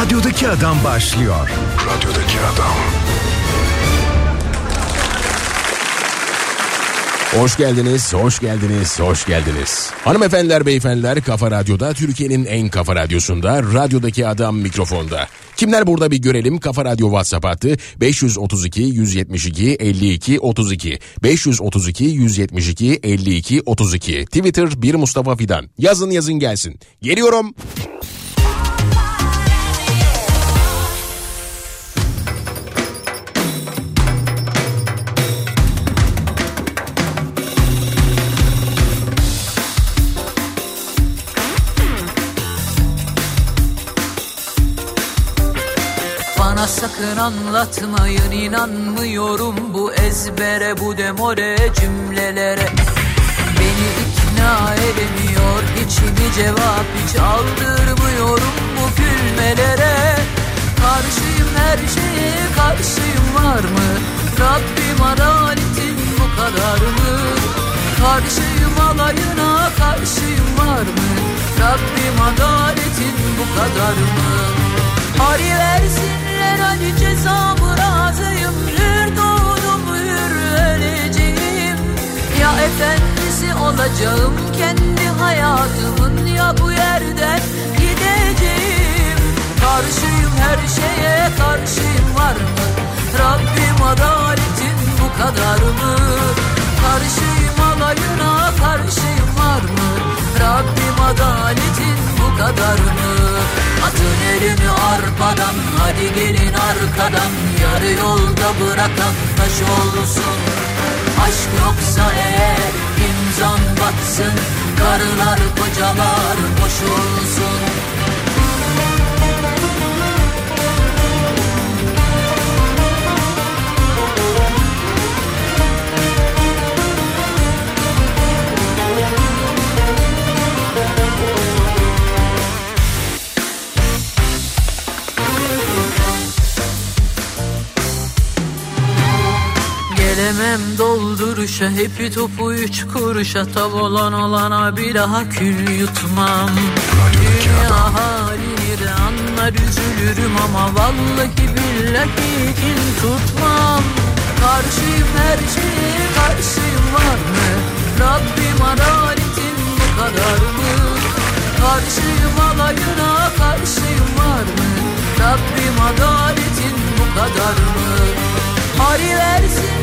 Radyodaki Adam başlıyor. Radyodaki Adam. Hoş geldiniz, hoş geldiniz, hoş geldiniz. Hanımefendiler, beyefendiler, Kafa Radyo'da, Türkiye'nin en kafa radyosunda, radyodaki adam mikrofonda. Kimler burada bir görelim, Kafa Radyo WhatsApp hattı 532 172 52 32 532 172 52 32 Twitter bir Mustafa Fidan. Yazın yazın gelsin. Geliyorum. Bana sakın anlatmayın inanmıyorum bu ezbere bu demore cümlelere. Beni ikna edemiyor hiçbir cevap hiç aldırmıyorum bu gülmelere. Karşıyım her şeye karşıyım var mı? Rabbim adaletin bu kadar mı? Karşıyım alayına karşıyım var mı? Rabbim adaletin bu kadar mı? Hari versinler hadi cezamı razıyım Hür doğdum hür öleceğim. Ya efendisi olacağım kendi hayatımın Ya bu yerden gideceğim. Karşıyım her şeye karşıyım var mı? Rabbim adaletin bu kadar mı? Karşıyım alayına karşıyım var mı? Rabbim adaletin kadar mı Atın elimi arpadan hadi gelin arkadan. Yarı yolda bırakan taş olsun. Aşk yoksa eğer imzan batsın. Karılar kocalar boşulsun Gelemem dolduruşa hepi topu üç kuruşa Tav olan olana bir daha kül yutmam. Dünya halini de anlar üzülürüm ama Vallahi billahi kin tutmam. Karşıyım her şeye karşıyım var mı? Rabbim adaletin bu kadar mı? Karşıyım alayına karşıyım var mı? Rabbim adaletin bu kadar mı? Hari versinler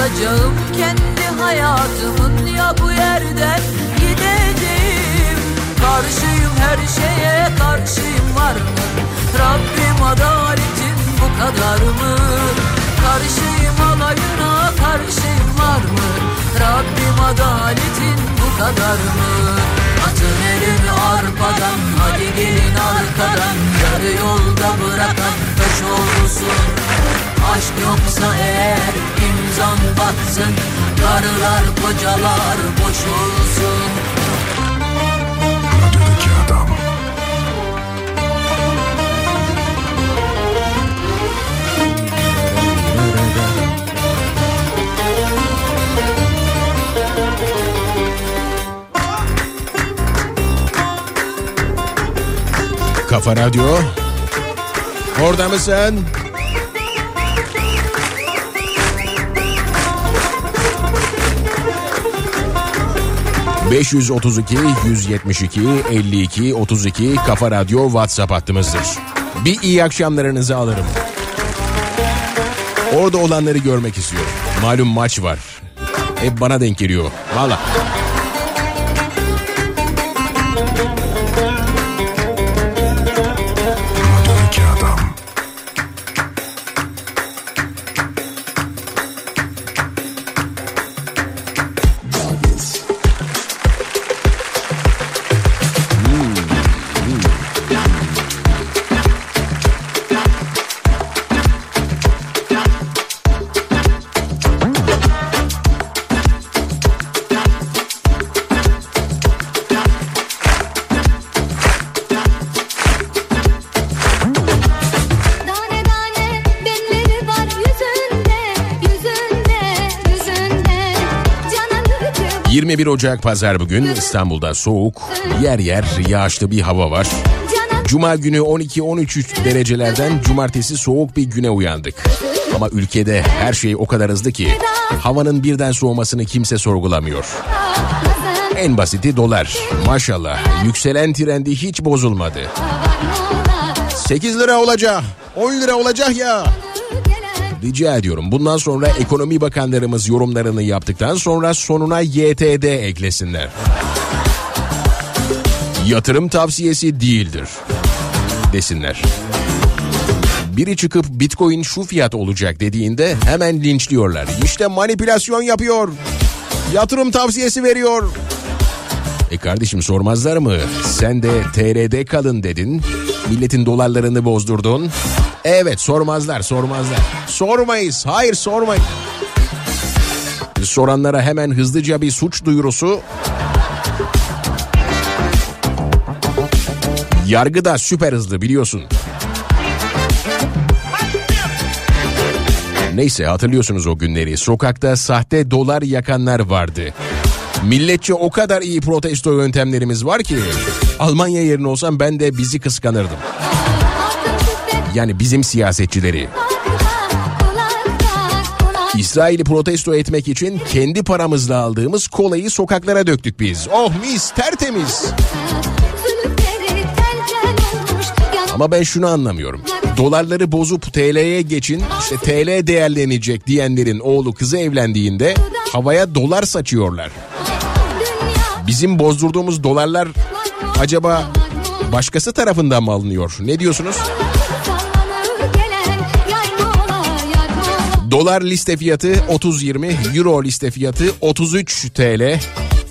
olacağım kendi hayatımın Ya bu yerden gideceğim. Karşıyım her şeye karşıyım var mı? Rabbim adaletin bu kadar mı? Karşıyım alayına karşıyım var mı? Rabbim adaletin bu kadar mı Atın elimi arpadan hadi gelin arkadan. Yarı yolda bırakan taş olsun Aşk yoksa eğer imzan batsın. Karılar kocalar boşulsun Radyodaki Kafa Radyo. Orada mısın? ...532 172 52 32 Kafa Radyo WhatsApp hattımızdır. Bir iyi akşamlarınızı alırım. Orada olanları görmek istiyorum. Malum maç var. Hep bana denk geliyor. Valla. 21 Ocak Pazar bugün İstanbul'da soğuk, yer yer yağışlı bir hava var. Cuma günü 12-13 derecelerden cumartesi soğuk bir güne uyandık. Ama ülkede her şey o kadar hızlı ki havanın birden soğumasını kimse sorgulamıyor. En basiti dolar. Maşallah yükselen trendi hiç bozulmadı. 8 lira olacak, 10 lira olacak ya. Rica ediyorum bundan sonra ekonomi bakanlarımız yorumlarını yaptıktan sonra sonuna YTD eklesinler. Yatırım tavsiyesi değildir desinler. Biri çıkıp bitcoin şu fiyat olacak dediğinde hemen linçliyorlar. İşte manipülasyon yapıyor. Yatırım tavsiyesi veriyor. E kardeşim sormazlar mı? Sen de TR'de kalın dedin. Milletin dolarlarını bozdurdun. Evet sormazlar sormazlar. Sormayız hayır sormayın. Soranlara hemen hızlıca bir suç duyurusu. Yargı da süper hızlı biliyorsun. Neyse hatırlıyorsunuz o günleri. Sokakta sahte dolar yakanlar vardı. Milletçe o kadar iyi protesto yöntemlerimiz var ki Almanya yerine olsam ben de bizi kıskanırdım. Yani bizim siyasetçileri. İsrail'i protesto etmek için kendi paramızla aldığımız kolayı sokaklara döktük biz. Oh mis tertemiz. Ama ben şunu anlamıyorum. Dolarları bozup TL'ye geçin işte TL değerlenecek diyenlerin oğlu kızı evlendiğinde havaya dolar saçıyorlar. Bizim bozdurduğumuz dolarlar acaba başkası tarafından mı alınıyor? Ne diyorsunuz? Dolar liste fiyatı 30.20, Euro liste fiyatı 33 TL.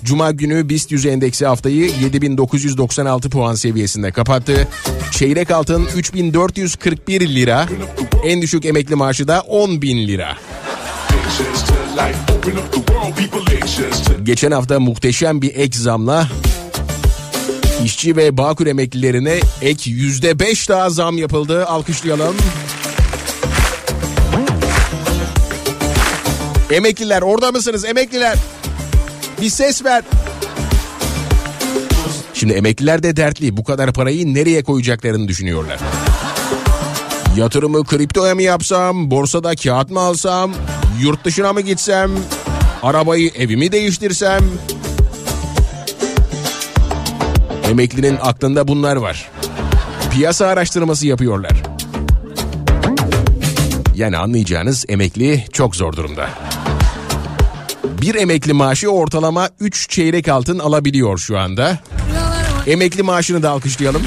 Cuma günü BIST 100 endeksi haftayı 7996 puan seviyesinde kapattı. Çeyrek altın 3441 lira. En düşük emekli maaşı da 10.000 lira. Geçen hafta muhteşem bir ek zamla işçi ve Bağkur emeklilerine ek yüzde beş daha zam yapıldı. Alkışlayalım. Emekliler orada mısınız emekliler? Bir ses ver. Şimdi emekliler de dertli. Bu kadar parayı nereye koyacaklarını düşünüyorlar. Yatırımı kriptoya mı yapsam, borsada kağıt mı alsam, yurt dışına mı gitsem, arabayı evimi değiştirsem? Emeklinin aklında bunlar var. Piyasa araştırması yapıyorlar. Yani anlayacağınız emekli çok zor durumda. Bir emekli maaşı ortalama 3 çeyrek altın alabiliyor şu anda. Emekli maaşını da alkışlayalım.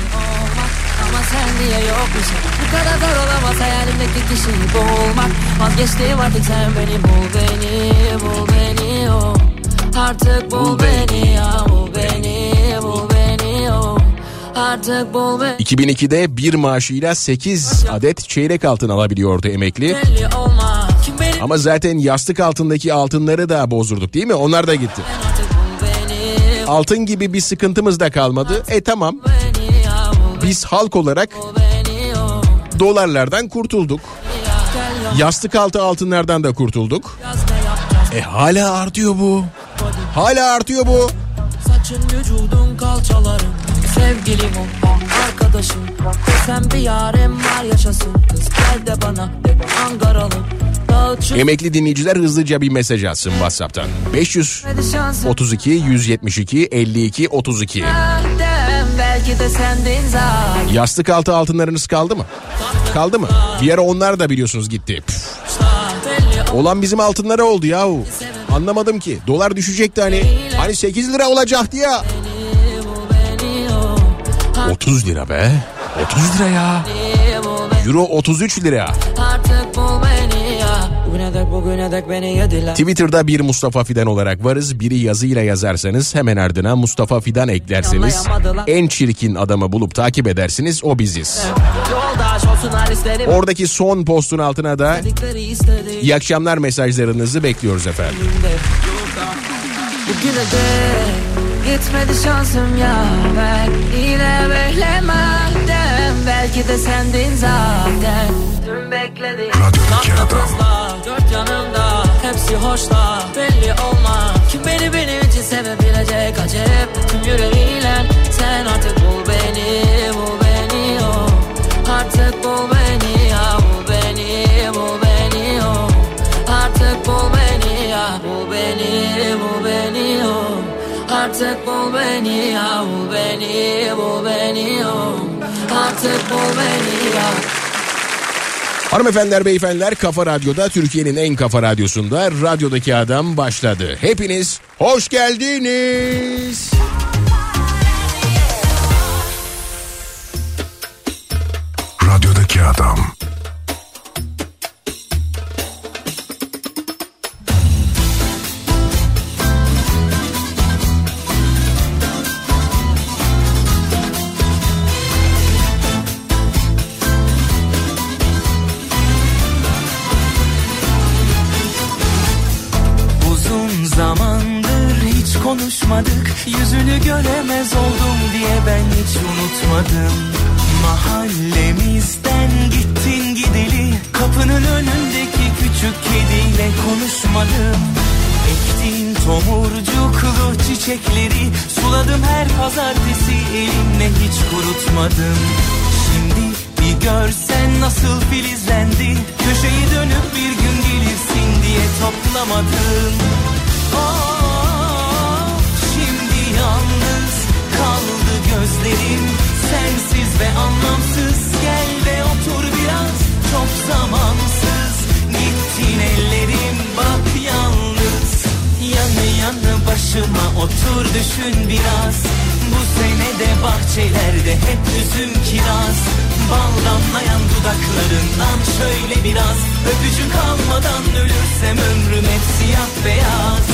Ama sen niye yokmuşsun Bu kadar zor olamaz hayalimdeki kişiyi bulmak Vazgeçtim artık sen beni bul beni Bul beni oh. Artık bul, Bul beni ya Bul beni bul beni oh. Artık bul beni 2002'de bir maaşıyla 8 adet çeyrek altın alabiliyordu emekli. Ama zaten yastık altındaki altınları da bozdurduk değil mi? Onlar da gitti. Altın gibi bir sıkıntımız da kalmadı. E tamam biz halk olarak dolarlardan kurtulduk. Yastık altı altınlardan da kurtulduk. E hala artıyor bu. Hala artıyor bu. Saçın vücudun kalçaların Sevgilim arkadaşım Sen bir yarim var yaşasın Kız gel de bana de şu Emekli dinleyiciler hızlıca bir mesaj atsın WhatsApp'tan. 500 Hadi şansın 32 172 52 32. Madem belki de sendin zaten Yastık altı altınlarınız kaldı mı? Kaldı mı? Bir ara onlar da biliyorsunuz gitti. Püf, olan bizim altınlara oldu yahu. Anlamadım ki. Dolar düşecekti hani. Hani 8 lira olacaktı ya. beni o 30 lira be. 30 lira ya. Euro 33 lira. Twitter'da bir Mustafa Fidan olarak varız. Biri yazıyla yazarsanız hemen ardına Mustafa Fidan eklerseniz en çirkin adamı bulup takip edersiniz o biziz. Oradaki son postun altına da iyi akşamlar mesajlarınızı bekliyoruz efendim. Bugüne dek gitmedi şansım ya. Ben yine beklemeden Belki de sendin zaten. Tüm bekledim Radyodaki adam hepsi hoşla belli olmaz Kim beni benim için sevebilecek acep Tüm yüreğiyle sen artık bul beni bul beni oh Artık bul beni ya bul beni bul beni oh Artık bul beni ya bul beni bul beni oh Artık bul beni ya bul beni bul beni oh Artık bul beni ya Hanımefendiler, beyefendiler Kafa Radyo'da Türkiye'nin en kafa radyosunda radyodaki adam başladı. Hepiniz hoş geldiniz. Radyodaki adam. Pazartesi elimle hiç kurutmadım. Şimdi bir görsen nasıl filizlendi Köşeyi dönüp bir gün gelirsin diye toplamadım. Aa, Şimdi yalnız kaldı gözlerim. Sensiz ve anlamsız Gel ve otur biraz. Çok zamansız Gittin ellerim. Bak yalnız Yanı yanı başıma otur düşün biraz Bu sene de bahçelerde hep üzüm kiraz. Bal damlayan dudaklarından şöyle biraz. Öpücük almadan ölürsem ömrüm hep siyah beyaz.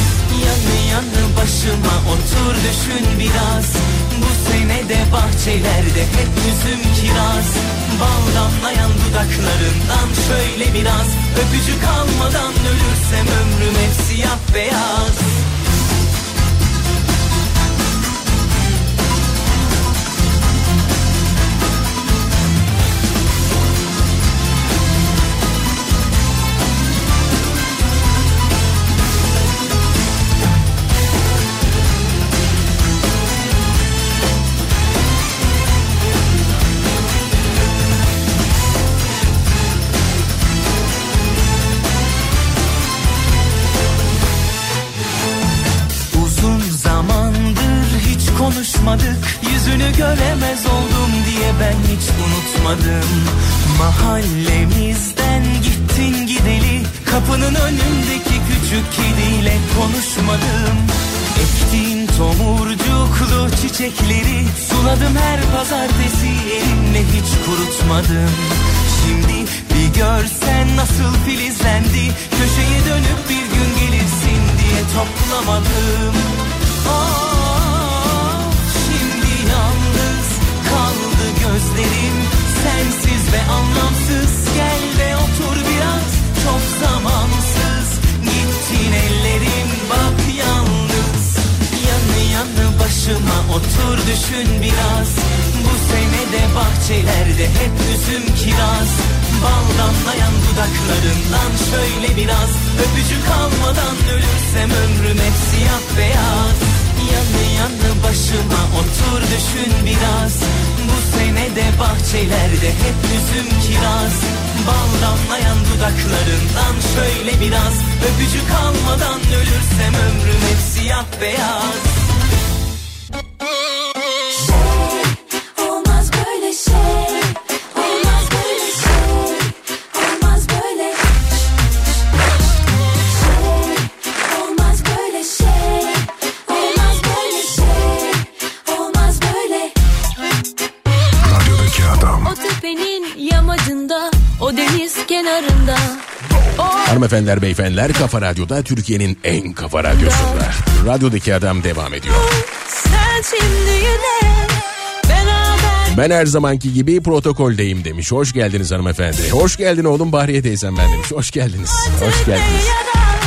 Yanı yanı başıma otur düşün biraz. Bu sene de bahçelerde hep üzüm kiraz. Bal damlayan dudaklarından şöyle biraz. Öpücük almadan ölürsem ömrüm hep siyah beyaz konuşmadık Yüzünü göremez oldum diye ben hiç unutmadım. Mahallemizden gittin gideli Kapının önündeki küçük kediyle konuşmadım. Ektiğin tomurcuklu çiçekleri Suladım her pazartesi elimle hiç kurutmadım. Şimdi bir görsen nasıl filizlendi Köşeye dönüp bir gün gelirsin diye toplamadım. Aa, kaldı gözlerim Sensiz ve anlamsız. Gel ve otur biraz Çok zamansız. Gittin ellerim bak yalnız. Yanı yanı başıma otur düşün biraz. Bu sene de bahçelerde hep üzüm kiraz. Bal damlayan dudaklarından şöyle biraz. Öpücük almadan ölürsem ömrüm hep siyah beyaz Yanı yanı başıma otur düşün biraz. Bu sene de bahçelerde hep üzüm kiraz. Bal damlayan dudaklarından şöyle biraz. Öpücük almadan ölürsem ömrüm hep siyah beyaz Hanımefendiler, beyefendiler Kafa Radyo'da Türkiye'nin en kafa radyosunda. Radyodaki adam devam ediyor. sen şimdi yine beraber Ben her zamanki gibi protokoldeyim demiş. Hoş geldiniz hanımefendi. Hoş geldin oğlum Bahriye teyzem ben demiş. Hoş geldiniz. Hoş geldiniz.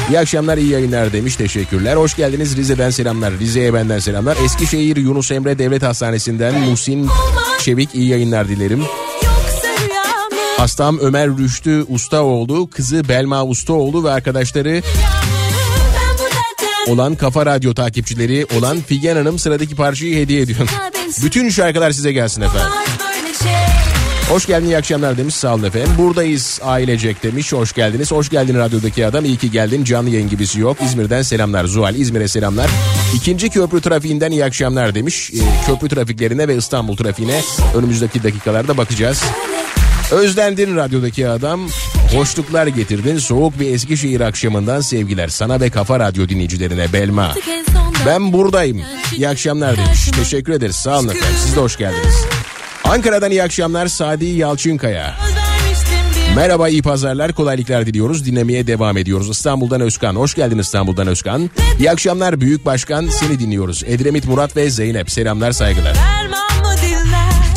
İyi akşamlar iyi yayınlar demiş teşekkürler. Hoş geldiniz Rize'den selamlar. Rize'ye benden selamlar. Eskişehir Yunus Emre Devlet Hastanesi'nden Musin Çevik iyi yayınlar dilerim. Hastam Ömer Rüştü Ustaoğlu, kızı Belma Ustaoğlu ve arkadaşları olan Kafa Radyo takipçileri olan Figen Hanım sıradaki parçayı hediye ediyor. Bütün şarkılar size gelsin efendim. Hoş geldin iyi akşamlar demiş sağ olun efendim. Buradayız ailecek demiş hoş geldiniz. Hoş geldin radyodaki adam iyi ki geldin canlı yayın gibisi yok. İzmir'den selamlar Zuhal İzmir'e selamlar. İkinci köprü trafiğinden iyi akşamlar demiş. Ee, köprü trafiklerine ve İstanbul trafiğine önümüzdeki dakikalarda bakacağız. Özlendin radyodaki adam. Hoşluklar getirdin. Soğuk bir Eskişehir akşamından sevgiler. Sana ve Kafa Radyo dinleyicilerine Belma. Ben buradayım. İyi akşamlar demiş. Teşekkür ederiz. Sağ olun efendim. Siz de hoş geldiniz. Ankara'dan iyi akşamlar Sadi Yalçınkaya. Merhaba iyi pazarlar kolaylıklar diliyoruz dinlemeye devam ediyoruz İstanbul'dan Özkan hoş geldin İstanbul'dan Özkan İyi akşamlar Büyük Başkan seni dinliyoruz Edremit Murat ve Zeynep selamlar saygılar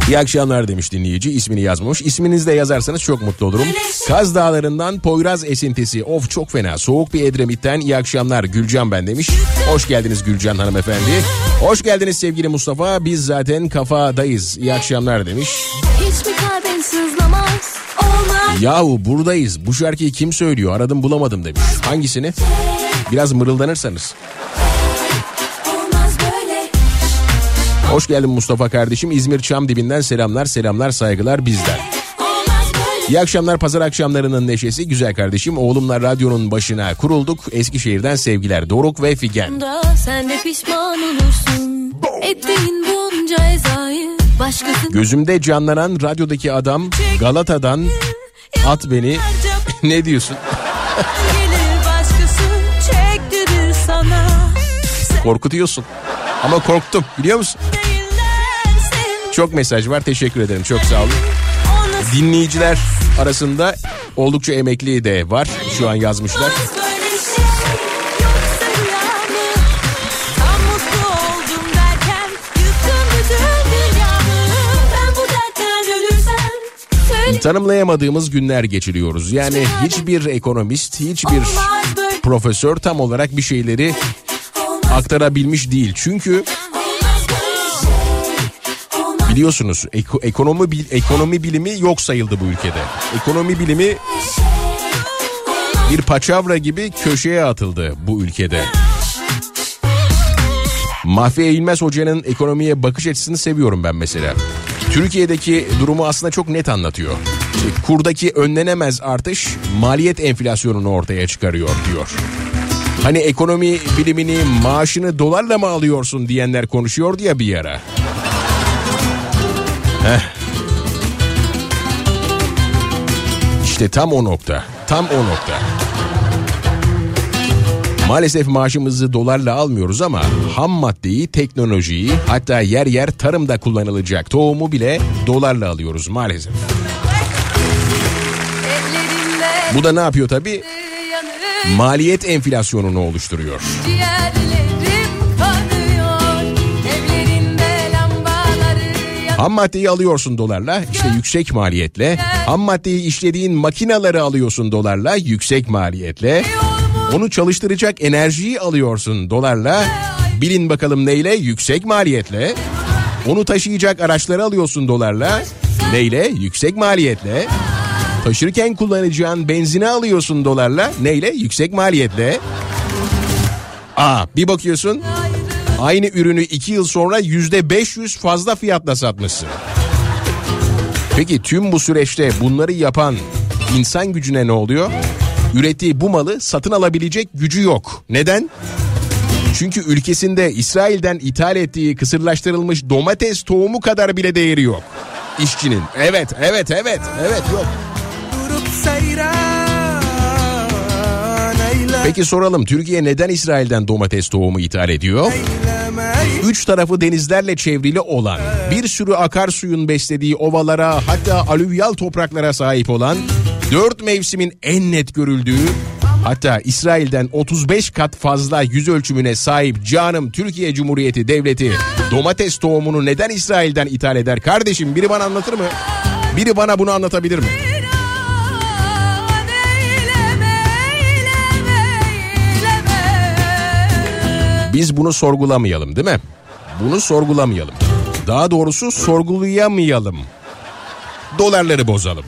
İyi akşamlar demiş dinleyici ismini yazmamış. İsminizi de yazarsanız çok mutlu olurum. Kaz Dağları'ndan Poyraz esintisi. Of çok fena. Soğuk bir Edremit'ten iyi akşamlar Gülcan ben demiş. Hoş geldiniz Gülcan hanımefendi. Hoş geldiniz sevgili Mustafa. Biz zaten kafadayız. İyi akşamlar demiş. Hiç mi kalbin sızlamaz? Yahu buradayız. Bu şarkıyı kim söylüyor? Aradım bulamadım demiş. Hangisini? Biraz mırıldanırsanız. Hoş geldin Mustafa kardeşim. İzmir Çam dibinden selamlar selamlar saygılar bizden. İyi akşamlar pazar akşamlarının neşesi güzel kardeşim. Oğlumla radyonun başına kurulduk. Eskişehir'den sevgiler Doruk ve Figen. sen de pişman olursun Ettiğin bunca ezayı Gözümde canlanan radyodaki adam Galata'dan at beni. ne diyorsun? Korkutuyorsun. Ama korktum biliyor musun? Çok mesaj var teşekkür ederim çok sağ olun. Dinleyiciler arasında oldukça emekli de var. Şu an yazmışlar. Tanımlayamadığımız günler geçiriyoruz. Yani hiçbir ekonomist, hiçbir profesör tam olarak bir şeyleri aktarabilmiş değil. Çünkü biliyorsunuz eko- ekonomi bil- ekonomi bilimi yok sayıldı bu ülkede. Ekonomi bilimi bir paçavra gibi köşeye atıldı bu ülkede. Mahfiye İlmez Hoca'nın ekonomiye bakış açısını seviyorum ben mesela. Türkiye'deki durumu aslında çok net anlatıyor. Kurdaki önlenemez artış maliyet enflasyonunu ortaya çıkarıyor diyor. Hani ekonomi bilimini maaşını dolarla mı alıyorsun diyenler konuşuyordu ya bir ara. İşte tam o nokta. Tam o nokta. Maalesef maaşımızı dolarla almıyoruz ama ham maddeyi, teknolojiyi hatta yer yer tarımda kullanılacak tohumu bile dolarla alıyoruz maalesef. Bu da ne yapıyor tabii? Maliyet enflasyonunu oluşturuyor. Ham maddeyi alıyorsun dolarla işte yüksek maliyetle. Ham maddeyi işlediğin makinaları alıyorsun dolarla yüksek maliyetle. Onu çalıştıracak enerjiyi alıyorsun dolarla. Bilin bakalım neyle? Yüksek maliyetle. Onu taşıyacak araçları alıyorsun dolarla. Neyle? Yüksek maliyetle. Taşırken kullanacağın benzini alıyorsun dolarla. Neyle? Yüksek maliyetle. Aa bir bakıyorsun aynı ürünü iki yıl sonra yüzde 500 fazla fiyatla satmışsın. Peki tüm bu süreçte bunları yapan insan gücüne ne oluyor? Ürettiği bu malı satın alabilecek gücü yok. Neden? Çünkü ülkesinde İsrail'den ithal ettiği kısırlaştırılmış domates tohumu kadar bile değeri yok. İşçinin. Evet, evet, evet, evet yok. Peki soralım Türkiye neden İsrail'den domates tohumu ithal ediyor? Üç tarafı denizlerle çevrili olan, bir sürü akarsuyun beslediği ovalara hatta alüvyal topraklara sahip olan, dört mevsimin en net görüldüğü, hatta İsrail'den 35 kat fazla yüz ölçümüne sahip canım Türkiye Cumhuriyeti Devleti domates tohumunu neden İsrail'den ithal eder? Kardeşim biri bana anlatır mı? Biri bana bunu anlatabilir mi? Biz bunu sorgulamayalım değil mi? Bunu sorgulamayalım. Daha doğrusu sorgulayamayalım. Dolarları bozalım.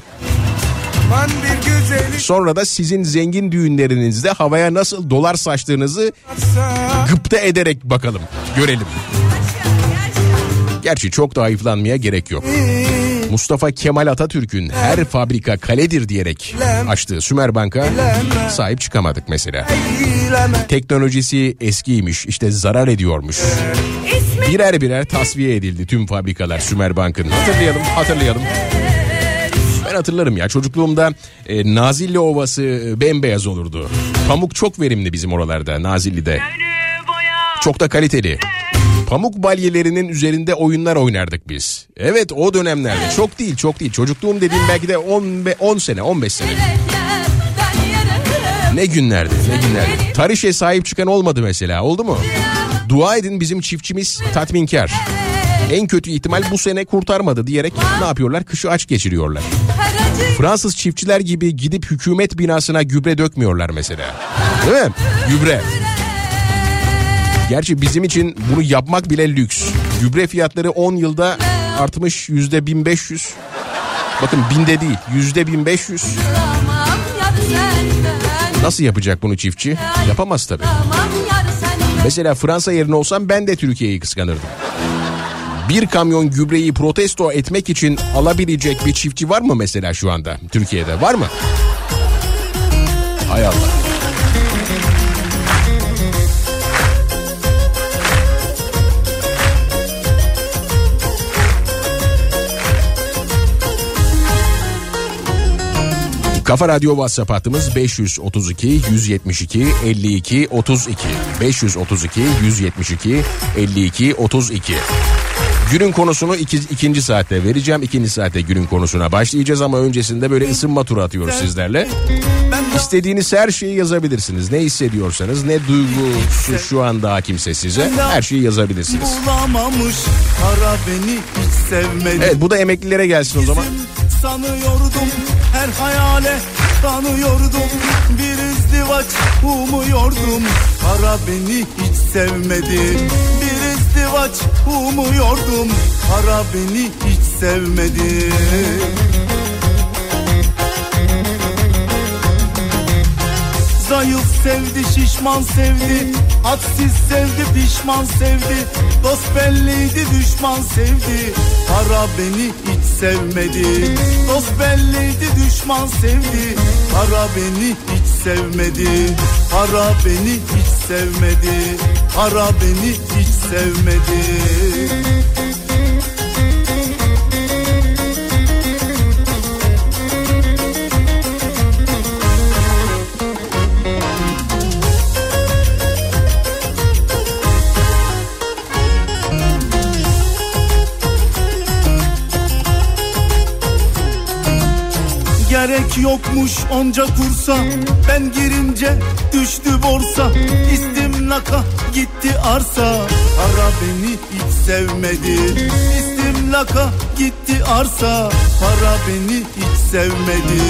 Sonra da sizin zengin düğünlerinizde havaya nasıl dolar saçtığınızı gıpta ederek bakalım. Görelim. Gerçi çok da ayıflanmaya gerek yok. Mustafa Kemal Atatürk'ün her fabrika kaledir diyerek açtığı Sümer Bank'a sahip çıkamadık mesela. Teknolojisi eskiymiş işte zarar ediyormuş. Birer birer tasfiye edildi tüm fabrikalar Sümer Bank'ın. Hatırlayalım hatırlayalım. Ben hatırlarım ya çocukluğumda e, Nazilli Ovası e, bembeyaz olurdu. Pamuk çok verimli bizim oralarda Nazilli'de. Çok da kaliteli. Pamuk balyelerinin üzerinde oyunlar oynardık biz. Evet o dönemlerde çok değil çok değil. Çocukluğum dediğim belki de 10, be- 10 sene 15 sene. Ne günlerdi ne günlerdi. Tarişe sahip çıkan olmadı mesela oldu mu? Dua edin bizim çiftçimiz tatminkar. En kötü ihtimal bu sene kurtarmadı diyerek ne yapıyorlar? Kışı aç geçiriyorlar. Fransız çiftçiler gibi gidip hükümet binasına gübre dökmüyorlar mesela. Değil mi? Gübre. Gerçi bizim için bunu yapmak bile lüks. Gübre fiyatları 10 yılda artmış yüzde 1500. Bakın binde değil yüzde 1500. Nasıl yapacak bunu çiftçi? Yapamaz tabii. Mesela Fransa yerine olsam ben de Türkiye'yi kıskanırdım. Bir kamyon gübreyi protesto etmek için alabilecek bir çiftçi var mı mesela şu anda Türkiye'de var mı? Hay Allah. Kafa Radyo WhatsApp hattımız 532 172 52 32 532 172 52 32 Günün konusunu iki, ikinci saatte vereceğim. İkinci saatte günün konusuna başlayacağız ama öncesinde böyle ısınma turu atıyoruz sizlerle. İstediğiniz her şeyi yazabilirsiniz. Ne hissediyorsanız, ne duygusu şu anda hakimse size her şeyi yazabilirsiniz. Evet bu da emeklilere gelsin o zaman. Sanıyordum her hayale tanıyordum. Bir izdivaç umuyordum Kara beni hiç sevmedi. Bir izdivaç umuyordum Kara beni hiç sevmedi Zayıf sevdi şişman sevdi. Hadsiz sevdi pişman sevdi. Dost belliydi düşman sevdi. Kara beni hiç sevmedi. Dost belliydi düşman sevdi. Kara beni hiç sevmedi. Kara beni hiç sevmedi. Kara beni hiç sevmedi Gerek yokmuş onca kursa. Ben girince düştü borsa. İstimlaka gitti arsa. Para beni hiç sevmedi. İstimlaka gitti arsa. Para beni hiç sevmedi.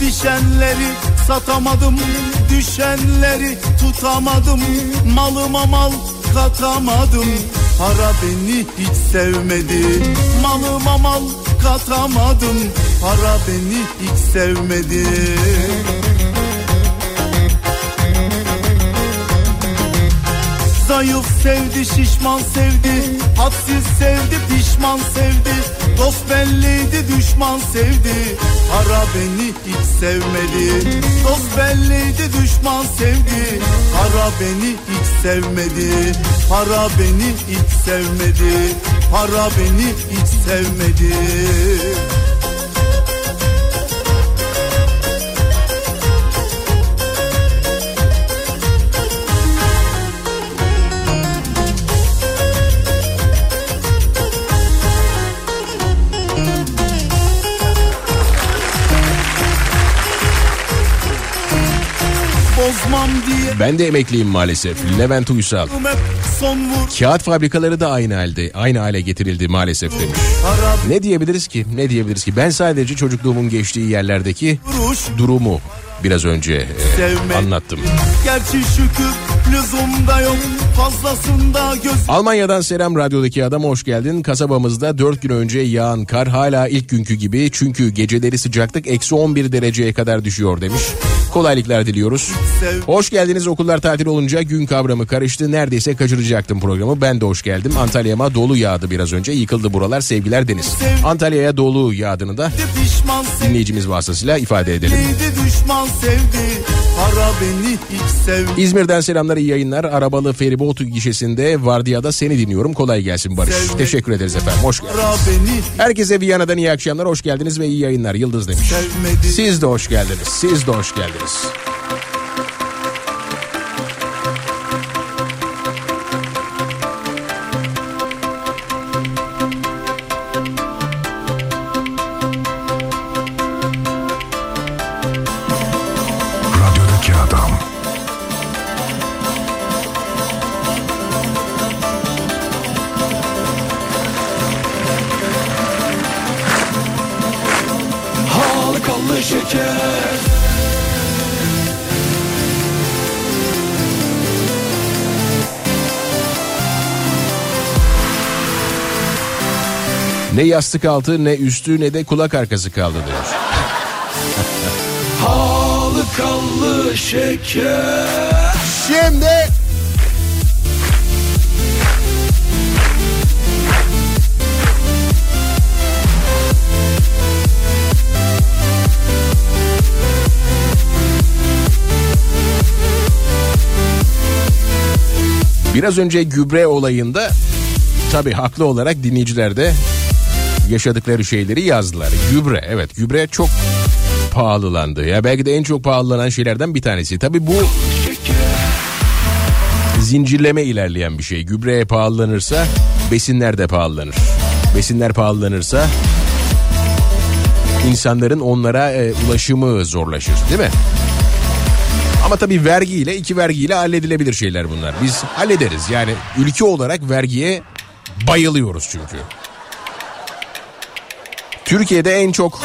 Pişenleri satamadım Düşenleri tutamadım. Malıma mal katamadım. Para beni hiç sevmedi. Malıma mal katamadım Para beni hiç sevmedi Zayıf sevdi şişman sevdi. Hadsiz sevdi pişman sevdi. Dost belliydi düşman sevdi. Para beni hiç sevmedi. Dost belliydi düşman sevdi. Para beni hiç sevmedi. Para beni hiç sevmedi. Para beni hiç sevmedi. Bozmam diye Ben de emekliyim maalesef. Levent Uysal. Kağıt fabrikaları da aynı halde, aynı hale getirildi maalesef demiş. Ne diyebiliriz ki? Ne diyebiliriz ki? Ben sadece çocukluğumun geçtiği yerlerdeki durumu biraz önce e, Sevmek. anlattım. Gerçi şükür lüzumda yok Fazlasında göz Almanya'dan selam radyodaki adam hoş geldin. Kasabamızda 4 gün önce yağan kar hala ilk günkü gibi çünkü geceleri sıcaklık eksi 11 dereceye kadar düşüyor demiş. Kolaylıklar diliyoruz. Hoş geldiniz okullar tatil olunca gün kavramı karıştı. Neredeyse kaçıracaktım programı. Ben de hoş geldim. Antalya'ma dolu yağdı biraz önce. Yıkıldı buralar sevgiler Deniz. Antalya'ya dolu yağdığını da dinleyicimiz vasıtasıyla ifade edelim. düşman sevdi Beni hiç İzmir'den selamlar iyi yayınlar. Arabalı feribot gişesinde vardiyada seni dinliyorum. Kolay gelsin Barış. Sevmek. Teşekkür ederiz efendim. Hoş geldiniz. Herkese Viyana'dan iyi akşamlar. Hoş geldiniz ve iyi yayınlar. Yıldız demiş. sevmedi Siz de hoş geldiniz. Siz de hoş geldiniz. Yastık altı ne üstü ne de kulak arkası kaldı diyor. Halkalı şeker Şimdi Biraz önce gübre olayında tabi haklı olarak dinleyiciler de yaşadıkları şeyleri yazdılar. Gübre evet gübre çok pahalılandı. Ya belki de en çok pahalalanan şeylerden bir tanesi. Tabi bu zincirleme ilerleyen bir şey. Gübre pahalanırsa besinler de pahalanır. Besinler pahalanırsa insanların onlara e, ulaşımı zorlaşır değil mi? Ama tabii vergiyle iki vergiyle halledilebilir şeyler bunlar. Biz hallederiz yani ülke olarak vergiye bayılıyoruz çünkü. Türkiye'de en çok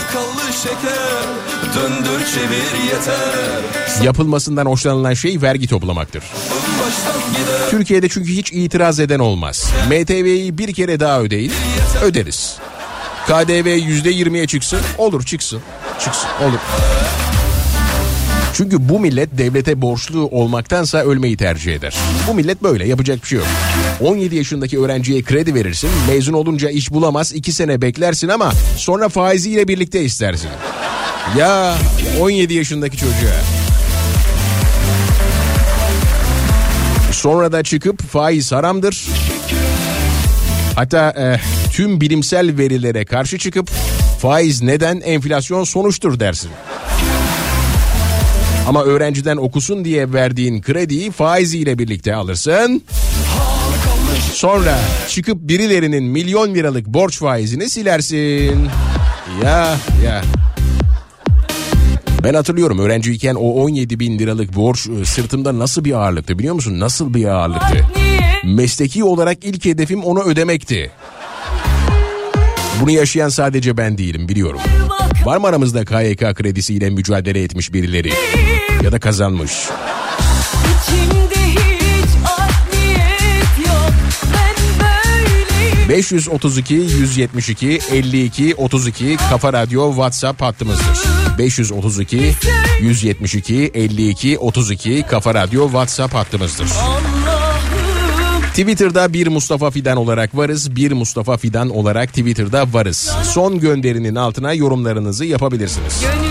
yapılmasından hoşlanılan şey vergi toplamaktır. Türkiye'de çünkü hiç itiraz eden olmaz. MTV'yi bir kere daha ödeyin, öderiz. KDV yüzde yirmiye çıksın, olur çıksın, çıksın, olur. Çünkü bu millet devlete borçlu olmaktansa ölmeyi tercih eder. Bu millet böyle yapacak bir şey yok. 17 yaşındaki öğrenciye kredi verirsin, mezun olunca iş bulamaz, 2 sene beklersin ama sonra faiziyle birlikte istersin. Ya 17 yaşındaki çocuğa. Sonra da çıkıp faiz haramdır. Hatta e, tüm bilimsel verilere karşı çıkıp faiz neden enflasyon sonuçtur dersin. Ama öğrenciden okusun diye verdiğin krediyi faiziyle birlikte alırsın. Sonra çıkıp birilerinin milyon liralık borç faizini silersin. Ya ya. Ben hatırlıyorum öğrenciyken o 17 bin liralık borç e, sırtımda nasıl bir ağırlıktı biliyor musun? Nasıl bir ağırlıktı? Mesleki olarak ilk hedefim onu ödemekti. Bunu yaşayan sadece ben değilim biliyorum. Var mı aramızda KYK kredisiyle mücadele etmiş birileri? Ya da kazanmış. İçimde hiç art niyet yok Ben böyleyim 532 172 52 32 Kafa Radyo WhatsApp hattımızdır. 532 172 52 32 Kafa Radyo WhatsApp hattımızdır. Twitter'da bir Mustafa Fidan olarak varız. Bir Mustafa Fidan olarak Twitter'da varız. Son gönderinin altına yorumlarınızı yapabilirsiniz. Gönüllere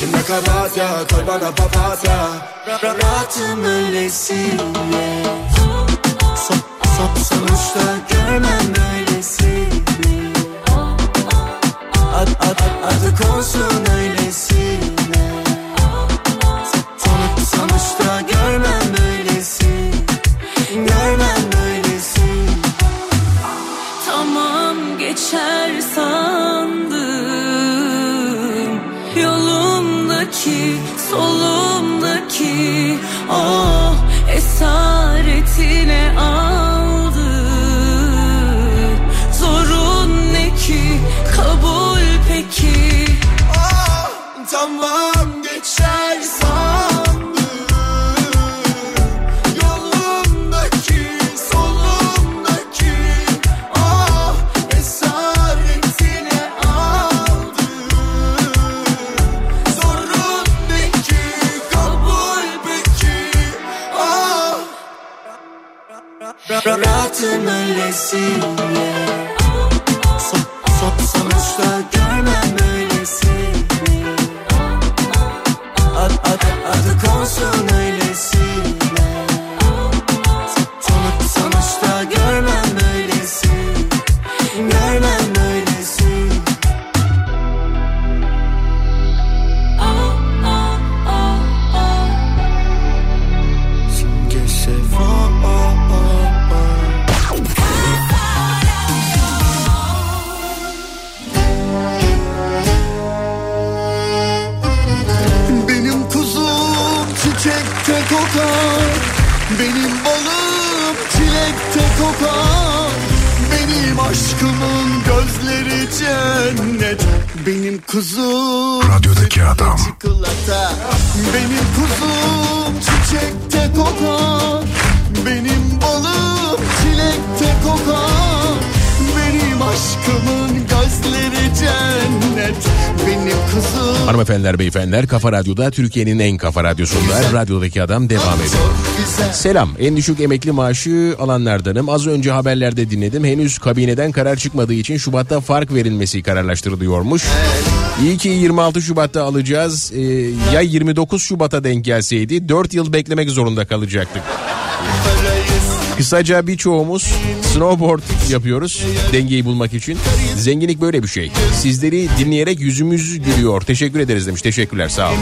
Kimde kabahat ya Koy bana papatya Rahatım öylesine Yolumdaki solumdaki o esaretine aldı. Zorun ne ki? Kabul peki? Ah, Tamam Beyefendiler Kafa Radyo'da Türkiye'nin en kafa radyosunda radyodaki adam devam ediyor. Selam. En düşük emekli maaşı alanlardanım. Az önce haberlerde dinledim. Henüz kabineden karar çıkmadığı için Şubat'ta fark verilmesi kararlaştırılıyormuş. İyi ki 26 Şubat'ta alacağız. Ee, ya 29 Şubat'a denk gelseydi 4 yıl beklemek zorunda kalacaktık. Kısaca birçoğumuz snowboard yapıyoruz dengeyi bulmak için. Zenginlik böyle bir şey. Sizleri dinleyerek yüzümüz gülüyor. Teşekkür ederiz demiş. Teşekkürler sağ olun.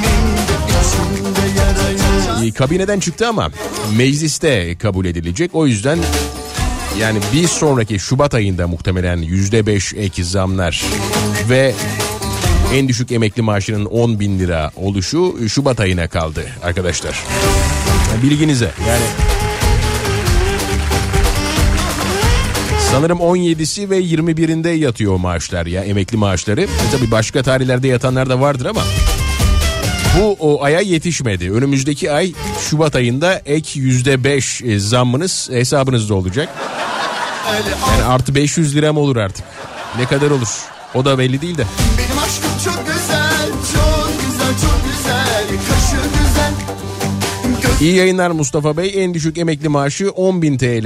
Ee, Kabineden çıktı ama mecliste kabul edilecek. O yüzden yani bir sonraki Şubat ayında muhtemelen yüzde beş ek zamlar ve en düşük emekli maaşının 10 bin lira oluşu Şubat ayına kaldı arkadaşlar. Bilginize yani Sanırım 17'si ve 21'inde yatıyor maaşlar ya emekli maaşları. E tabii başka tarihlerde yatanlar da vardır ama bu o aya yetişmedi. Önümüzdeki ay Şubat ayında ek %5 e, zammınız hesabınızda olacak. Yani artı 500 lira mı olur artık? Ne kadar olur? O da belli değil de. İyi yayınlar Mustafa Bey. En düşük emekli maaşı 10.000 TL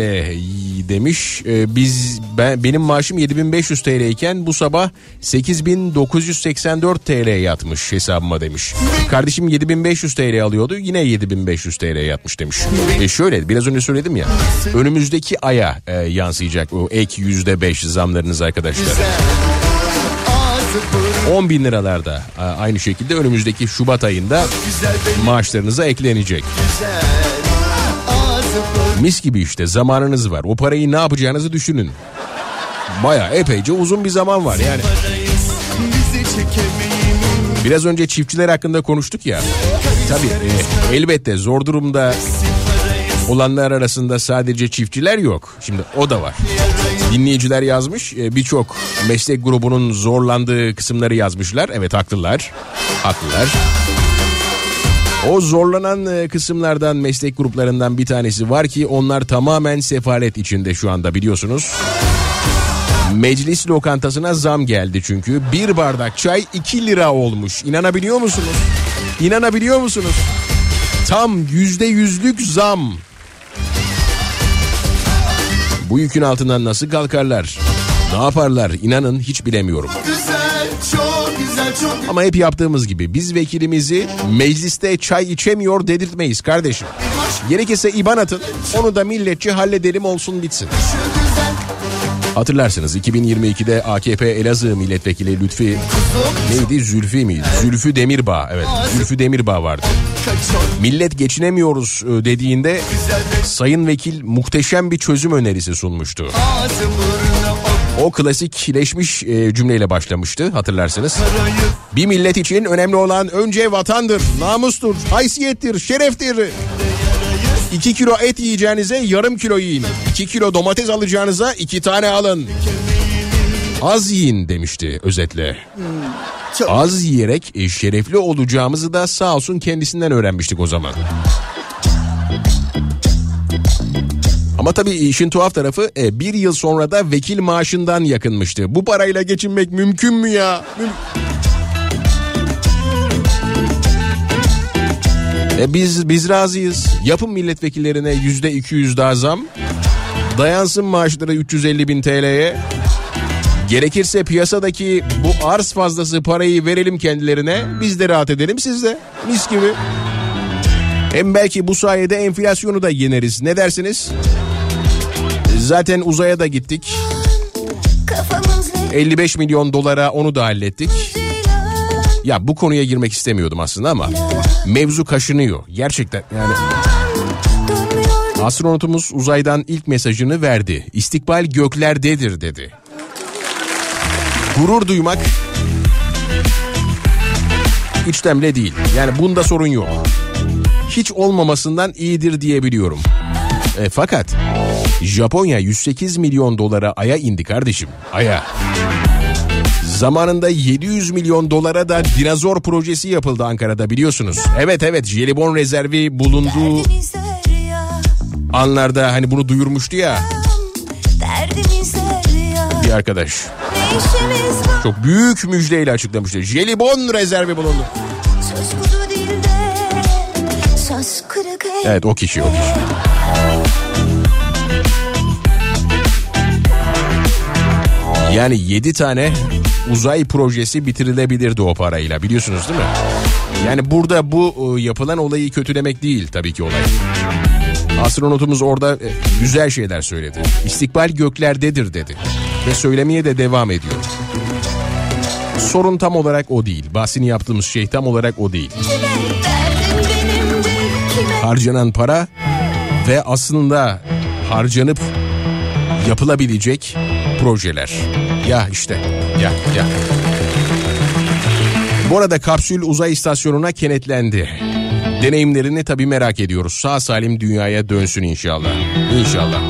demiş. Ee, biz ben benim maaşım 7500 TL iken bu sabah 8984 TL yatmış hesabıma demiş. Kardeşim 7500 TL alıyordu. Yine 7500 TL yatmış demiş. E şöyle biraz önce söyledim ya. Önümüzdeki aya e, yansıyacak o ek %5 zamlarınız arkadaşlar. 10 bin liralarda aynı şekilde önümüzdeki Şubat ayında maaşlarınıza eklenecek. Mis gibi işte zamanınız var. O parayı ne yapacağınızı düşünün. Baya epeyce uzun bir zaman var yani. Biraz önce çiftçiler hakkında konuştuk ya. Tabii e, elbette zor durumda olanlar arasında sadece çiftçiler yok. Şimdi o da var. Dinleyiciler yazmış e, birçok meslek grubunun zorlandığı kısımları yazmışlar. Evet haklılar. Haklılar. O zorlanan e, kısımlardan meslek gruplarından bir tanesi var ki onlar tamamen sefalet içinde şu anda biliyorsunuz. Meclis lokantasına zam geldi çünkü bir bardak çay 2 lira olmuş. İnanabiliyor musunuz? İnanabiliyor musunuz? Tam yüzde yüzlük zam. Bu yükün altından nasıl kalkarlar? Ne yaparlar? İnanın hiç bilemiyorum. Güzel, çok güzel, çok Ama hep yaptığımız gibi biz vekilimizi mecliste çay içemiyor dedirtmeyiz kardeşim. Gerekirse IBAN atın onu da milletçe halledelim olsun bitsin. Hatırlarsınız 2022'de AKP Elazığ milletvekili Lütfi neydi Zülfü miydi? Zülfü Demirbağ evet Zülfü Demirbağ vardı. Millet geçinemiyoruz e, dediğinde Sayın Vekil muhteşem bir çözüm önerisi sunmuştu. O klasikleşmiş e, cümleyle başlamıştı hatırlarsınız. Bir millet için önemli olan önce vatandır, namustur, haysiyettir, şereftir. 2 kilo et yiyeceğinize yarım kilo yiyin. 2 kilo domates alacağınıza 2 tane alın. Az yiyin demişti özetle. Az yiyerek e, şerefli olacağımızı da sağ olsun kendisinden öğrenmiştik o zaman. Ama tabii işin tuhaf tarafı e, bir yıl sonra da vekil maaşından yakınmıştı. Bu parayla geçinmek mümkün mü ya? Müm- E biz biz razıyız. Yapın milletvekillerine yüzde 200 daha zam. Dayansın maaşları 350 bin TL'ye. Gerekirse piyasadaki bu arz fazlası parayı verelim kendilerine. Biz de rahat edelim siz de. Mis gibi. Hem belki bu sayede enflasyonu da yeneriz. Ne dersiniz? Zaten uzaya da gittik. Kafamız 55 milyon dolara onu da hallettik. Ya bu konuya girmek istemiyordum aslında ama mevzu kaşınıyor. Gerçekten yani astronotumuz uzaydan ilk mesajını verdi. İstikbal göklerdedir dedi. Gurur duymak içten bile değil. Yani bunda sorun yok. Hiç olmamasından iyidir diyebiliyorum. E, fakat Japonya 108 milyon dolara aya indi kardeşim. Aya. Zamanında 700 milyon dolara da dinozor projesi yapıldı Ankara'da biliyorsunuz. Evet evet jelibon rezervi bulunduğu anlarda hani bunu duyurmuştu ya bir arkadaş. Çok büyük müjdeyle açıklamıştı. Jelibon rezervi bulundu. Evet o kişi o kişi. Yani 7 tane uzay projesi bitirilebilirdi o parayla biliyorsunuz değil mi? Yani burada bu e, yapılan olayı kötülemek değil tabii ki olay. Astronotumuz orada e, güzel şeyler söyledi. İstikbal göklerdedir dedi. Ve söylemeye de devam ediyor. Sorun tam olarak o değil. Bahsini yaptığımız şey tam olarak o değil. Harcanan para ve aslında harcanıp yapılabilecek projeler. Ya işte ya ya. Bu arada kapsül uzay istasyonuna kenetlendi. Deneyimlerini tabii merak ediyoruz. Sağ salim dünyaya dönsün inşallah. İnşallah.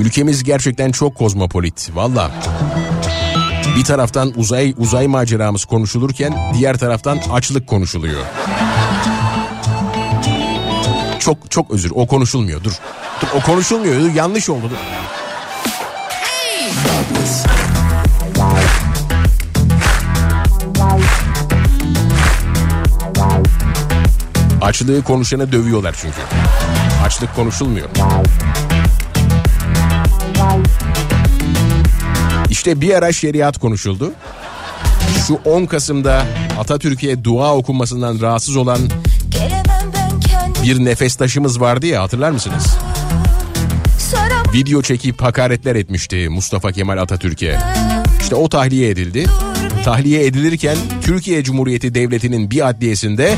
Ülkemiz gerçekten çok kozmopolit. Valla. Bir taraftan uzay uzay maceramız konuşulurken diğer taraftan açlık konuşuluyor. Çok çok özür o konuşulmuyor dur. Dur o konuşulmuyor dur, yanlış oldu dur. Açlığı konuşanı dövüyorlar çünkü. Açlık konuşulmuyor. İşte bir ara şeriat konuşuldu. Şu 10 Kasım'da Atatürk'e dua okunmasından rahatsız olan bir nefestaşımız vardı ya hatırlar mısınız? Video çekip hakaretler etmişti Mustafa Kemal Atatürk'e. İşte o tahliye edildi. Tahliye edilirken Türkiye Cumhuriyeti Devleti'nin bir adliyesinde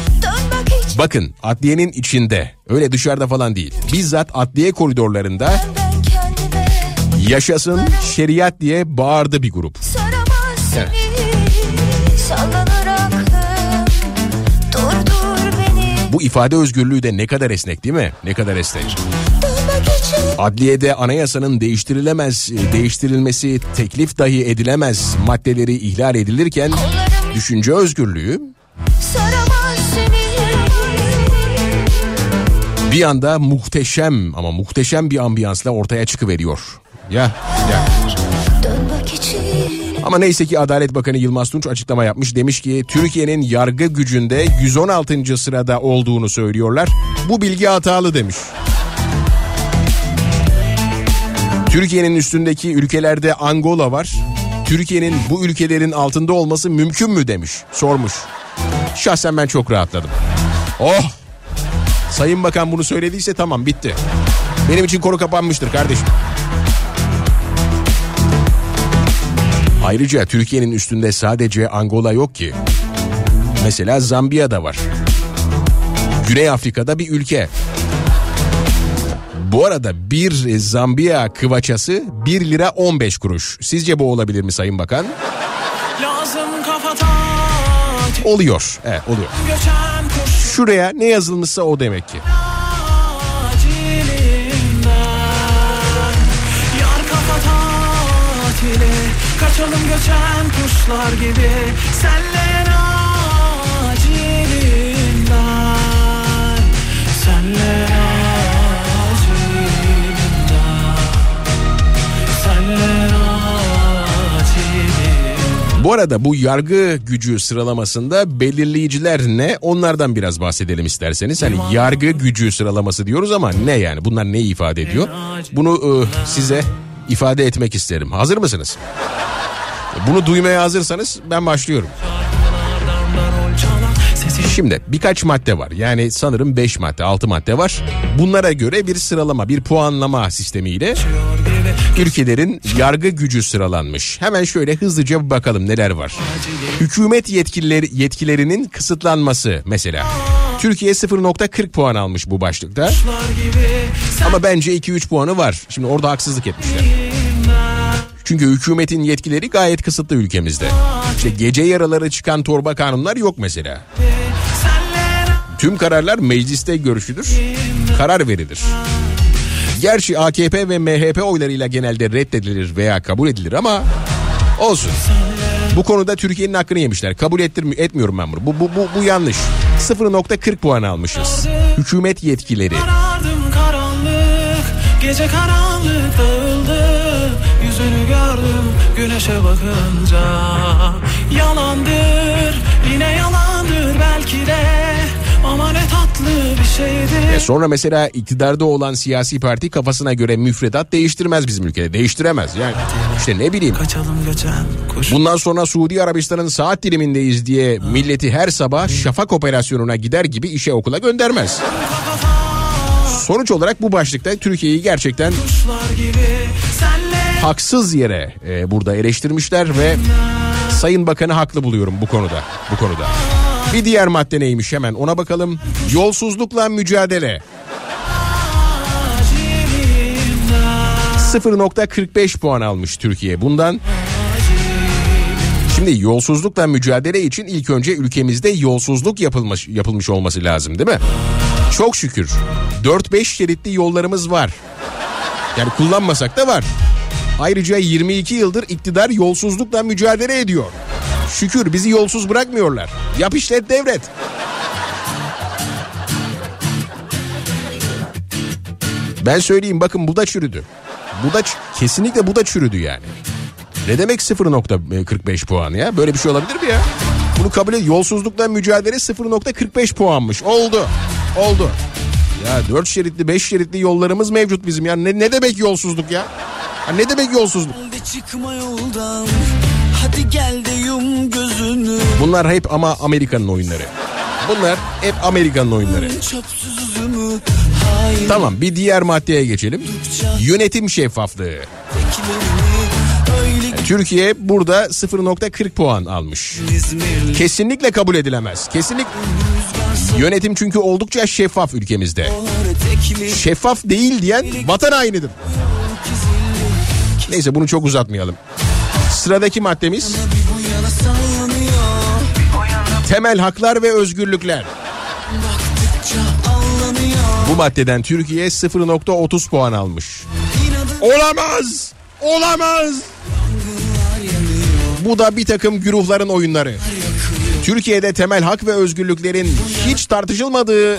bakın adliyenin içinde öyle dışarıda falan değil. Bizzat adliye koridorlarında yaşasın şeriat diye bağırdı bir grup. Evet. Bu ifade özgürlüğü de ne kadar esnek değil mi? Ne kadar esnek. dönmek için Adliyede anayasanın değiştirilemez, değiştirilmesi teklif dahi edilemez maddeleri ihlal edilirken kollarım düşünce özgürlüğü bir anda muhteşem ama muhteşem bir ambiyansla ortaya çıkıveriyor. Ya, ya. Ama neyse ki Adalet Bakanı Yılmaz Tunç açıklama yapmış. Demiş ki Türkiye'nin yargı gücünde 116. sırada olduğunu söylüyorlar. Bu bilgi hatalı demiş. Türkiye'nin üstündeki ülkelerde Angola var. Türkiye'nin bu ülkelerin altında olması mümkün mü demiş, sormuş. Şahsen ben çok rahatladım. Oh! Sayın Bakan bunu söylediyse tamam bitti. Benim için konu kapanmıştır kardeşim. Ayrıca Türkiye'nin üstünde sadece Angola yok ki. Mesela Zambiya da var. Güney Afrika'da bir ülke. Bu arada bir Zambiya kıvaçası 1 lira 15 kuruş. Sizce bu olabilir mi Sayın Bakan? Oluyor. Evet oluyor. Şuraya ne yazılmışsa o demek ki. Kaçalım göçen kuşlar gibi Senle Bu arada bu yargı gücü sıralamasında belirleyiciler ne? Onlardan biraz bahsedelim isterseniz. Hani yargı gücü sıralaması diyoruz ama ne yani? Bunlar ne ifade ediyor? Bunu e, size ifade etmek isterim. Hazır mısınız? Bunu duymaya hazırsanız ben başlıyorum. Şimdi birkaç madde var. Yani sanırım 5 madde, 6 madde var. Bunlara göre bir sıralama, bir puanlama sistemiyle ülkelerin yargı gücü sıralanmış. Hemen şöyle hızlıca bir bakalım neler var. Hükümet yetkileri yetkilerinin kısıtlanması mesela. Türkiye 0.40 puan almış bu başlıkta. Ama bence 2-3 puanı var. Şimdi orada haksızlık etmişler. Çünkü hükümetin yetkileri gayet kısıtlı ülkemizde. İşte gece yaraları çıkan torba kanunlar yok mesela. Tüm kararlar mecliste görüşülür, karar verilir. Gerçi AKP ve MHP oylarıyla genelde reddedilir veya kabul edilir ama olsun. Bu konuda Türkiye'nin hakkını yemişler. Kabul ettirmi etmiyorum ben bunu. Bu, bu, bu, bu yanlış. 0.40 puan almışız. Hükümet yetkileri. Gece karanlık dağıldı Yüzünü gördüm güneşe bakınca Yalandır yine yalandır belki de Ama ne tatlı bir şeydir E sonra mesela iktidarda olan siyasi parti kafasına göre müfredat değiştirmez bizim ülkede. Değiştiremez. Yani işte ne bileyim. Kaçalım göçen kuş Bundan sonra Suudi Arabistan'ın saat dilimindeyiz diye milleti her sabah şafak operasyonuna gider gibi işe okula göndermez. Sonuç olarak bu başlıkta Türkiye'yi gerçekten haksız yere e, burada eleştirmişler ve Sayın Bakan'ı haklı buluyorum bu konuda. Bu konuda. Bir diğer madde neymiş hemen ona bakalım. Yolsuzlukla mücadele. 0.45 puan almış Türkiye bundan. Şimdi yolsuzlukla mücadele için ilk önce ülkemizde yolsuzluk yapılmış yapılmış olması lazım değil mi? Çok şükür 4-5 şeritli yollarımız var. Yani kullanmasak da var. Ayrıca 22 yıldır iktidar yolsuzlukla mücadele ediyor. Şükür bizi yolsuz bırakmıyorlar. Yap işlet devret. Ben söyleyeyim bakın bu da çürüdü. Bu da kesinlikle bu da çürüdü yani. Ne demek 0.45 puan ya? Böyle bir şey olabilir mi ya? Bunu kabul et. Yolsuzlukla mücadele 0.45 puanmış. Oldu. Oldu. Ya dört şeritli beş şeritli yollarımız mevcut bizim ya. Ne, ne demek yolsuzluk ya? ya? Ne demek yolsuzluk? Çıkma yoldan. Hadi gel de yum gözünü. Bunlar hep ama Amerika'nın oyunları. Bunlar hep Amerika'nın oyunları. Tamam bir diğer maddeye geçelim. Yönetim şeffaflığı. Türkiye burada 0.40 puan almış. Kesinlikle kabul edilemez. Kesinlik Yönetim çünkü oldukça şeffaf ülkemizde. Şeffaf değil diyen vatan hainidir. Neyse bunu çok uzatmayalım. Sıradaki maddemiz temel haklar ve özgürlükler. Bu maddeden Türkiye 0.30 puan almış. Olamaz! Olamaz! Bu da bir takım güruhların oyunları. Türkiye'de temel hak ve özgürlüklerin hiç tartışılmadığı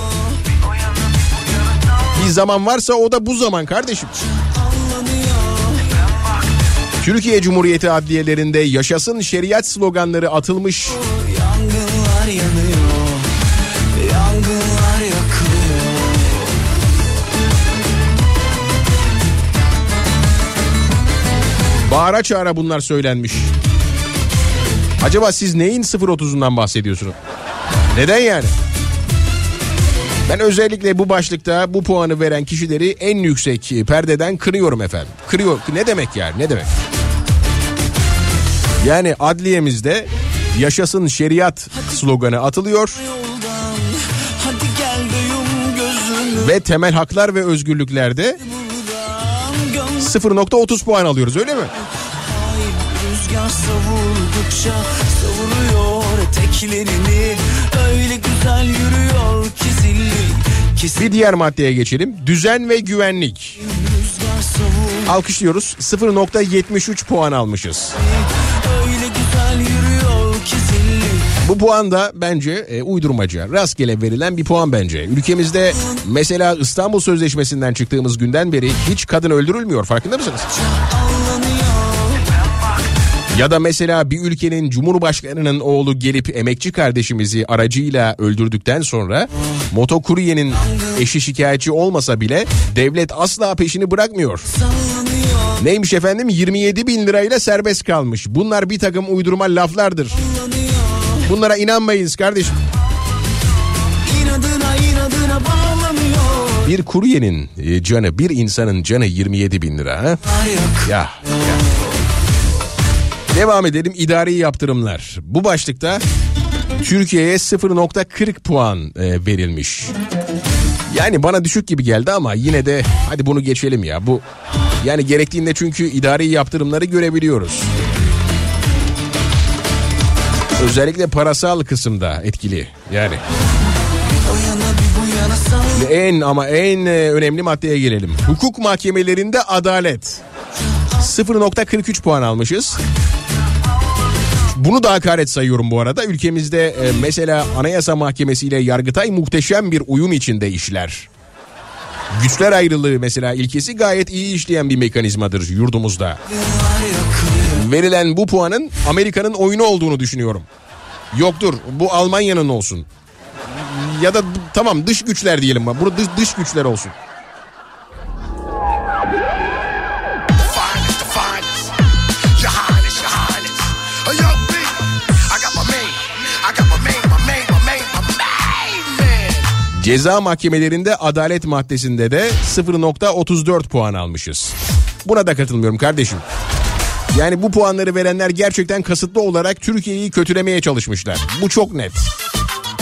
bir zaman varsa o da bu zaman kardeşim. Türkiye Cumhuriyeti adliyelerinde yaşasın şeriat sloganları atılmış. Yangınlar yanıyor. Yangınlar yakılıyor. Bağıra çağıra bunlar söylenmiş. Acaba siz neyin 0.30'undan bahsediyorsunuz? Neden yani? Ben özellikle bu başlıkta bu puanı veren kişileri en yüksek perdeden kırıyorum efendim. Kırıyor. Ne demek yani? Ne demek? Yani adliyemizde yaşasın şeriat sloganı atılıyor ve temel haklar ve özgürlüklerde Buradan gönlüm 0.30 puan alıyoruz öyle mi? Rüzgar savuldukça savuruyor eteklerini Öyle güzel yürüyor ki zilli Bir diğer maddeye geçelim. Düzen ve güvenlik. Alkışlıyoruz. 0.73 puan almışız. Bu puan da bence e, uydurmaca, rastgele verilen bir puan bence. Ülkemizde mesela İstanbul Sözleşmesi'nden çıktığımız günden beri hiç kadın öldürülmüyor farkında mısınız? Ya da mesela bir ülkenin cumhurbaşkanının oğlu gelip emekçi kardeşimizi aracıyla öldürdükten sonra motokuryenin eşi şikayetçi olmasa bile devlet asla peşini bırakmıyor. Neymiş efendim 27 bin lirayla serbest kalmış. Bunlar bir takım uydurma laflardır. Bunlara inanmayınız kardeşim. Bir kuryenin e, canı bir insanın canı 27 bin lira. Ha? Ya. Devam edelim idari yaptırımlar. Bu başlıkta Türkiye'ye 0.40 puan e, verilmiş. Yani bana düşük gibi geldi ama yine de hadi bunu geçelim ya. Bu yani gerektiğinde çünkü idari yaptırımları görebiliyoruz. Özellikle parasal kısımda etkili. Yani sal en ama en e, önemli maddeye gelelim. Hukuk mahkemelerinde adalet. 0.43 puan almışız. Bunu da hakaret sayıyorum bu arada. Ülkemizde e, mesela Anayasa Mahkemesi ile Yargıtay muhteşem bir uyum içinde işler. Güçler ayrılığı mesela ilkesi gayet iyi işleyen bir mekanizmadır yurdumuzda. Verilen bu puanın Amerika'nın oyunu olduğunu düşünüyorum. Yoktur bu Almanya'nın olsun. Ya da tamam dış güçler diyelim. Burada dış, dış güçler olsun. Ceza mahkemelerinde adalet maddesinde de 0.34 puan almışız. Buna da katılmıyorum kardeşim. Yani bu puanları verenler gerçekten kasıtlı olarak Türkiye'yi kötülemeye çalışmışlar. Bu çok net.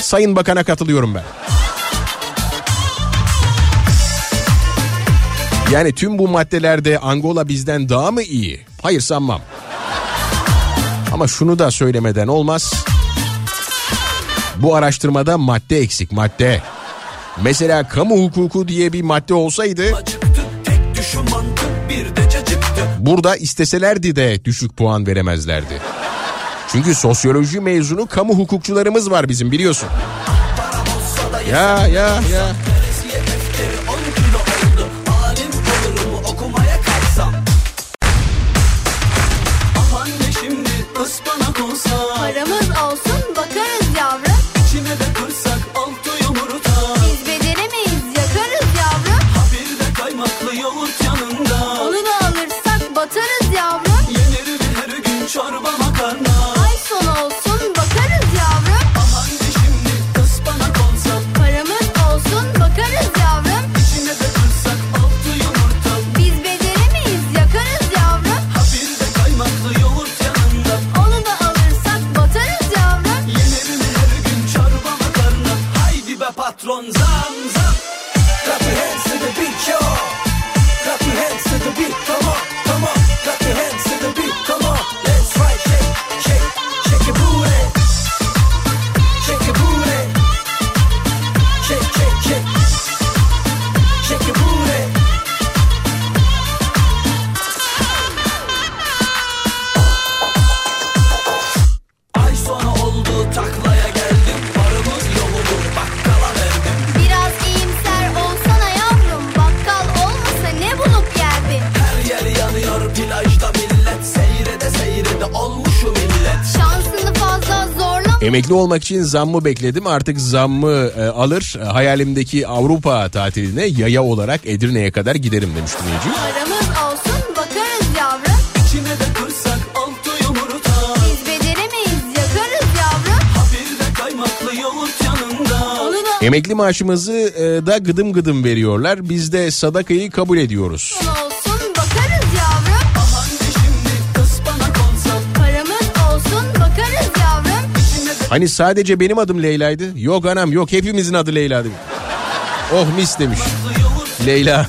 Sayın Bakan'a katılıyorum ben. Yani tüm bu maddelerde Angola bizden daha mı iyi? Hayır sanmam. Ama şunu da söylemeden olmaz. Bu araştırmada madde eksik madde. Mesela kamu hukuku diye bir madde olsaydı burada isteselerdi de düşük puan veremezlerdi. Çünkü sosyoloji mezunu kamu hukukçularımız var bizim biliyorsun. Ya ya ya. Emekli olmak için zammı bekledim. Artık zammı e, alır. E, hayalimdeki Avrupa tatiline yaya olarak Edirne'ye kadar giderim demiş dinleyici. Paramız olsun bakarız yavrum İçine de kırsak altı yumurta Biz beceremeyiz yakarız yavrum Ha bir de kaymaklı yoğurt yanında Onu da Emekli maaşımızı e, da gıdım gıdım veriyorlar. Biz de sadakayı kabul ediyoruz. olsun Hani sadece benim adım Leyla'ydı. Yok anam yok hepimizin adı Leyla'dı. Oh mis demiş. Leyla.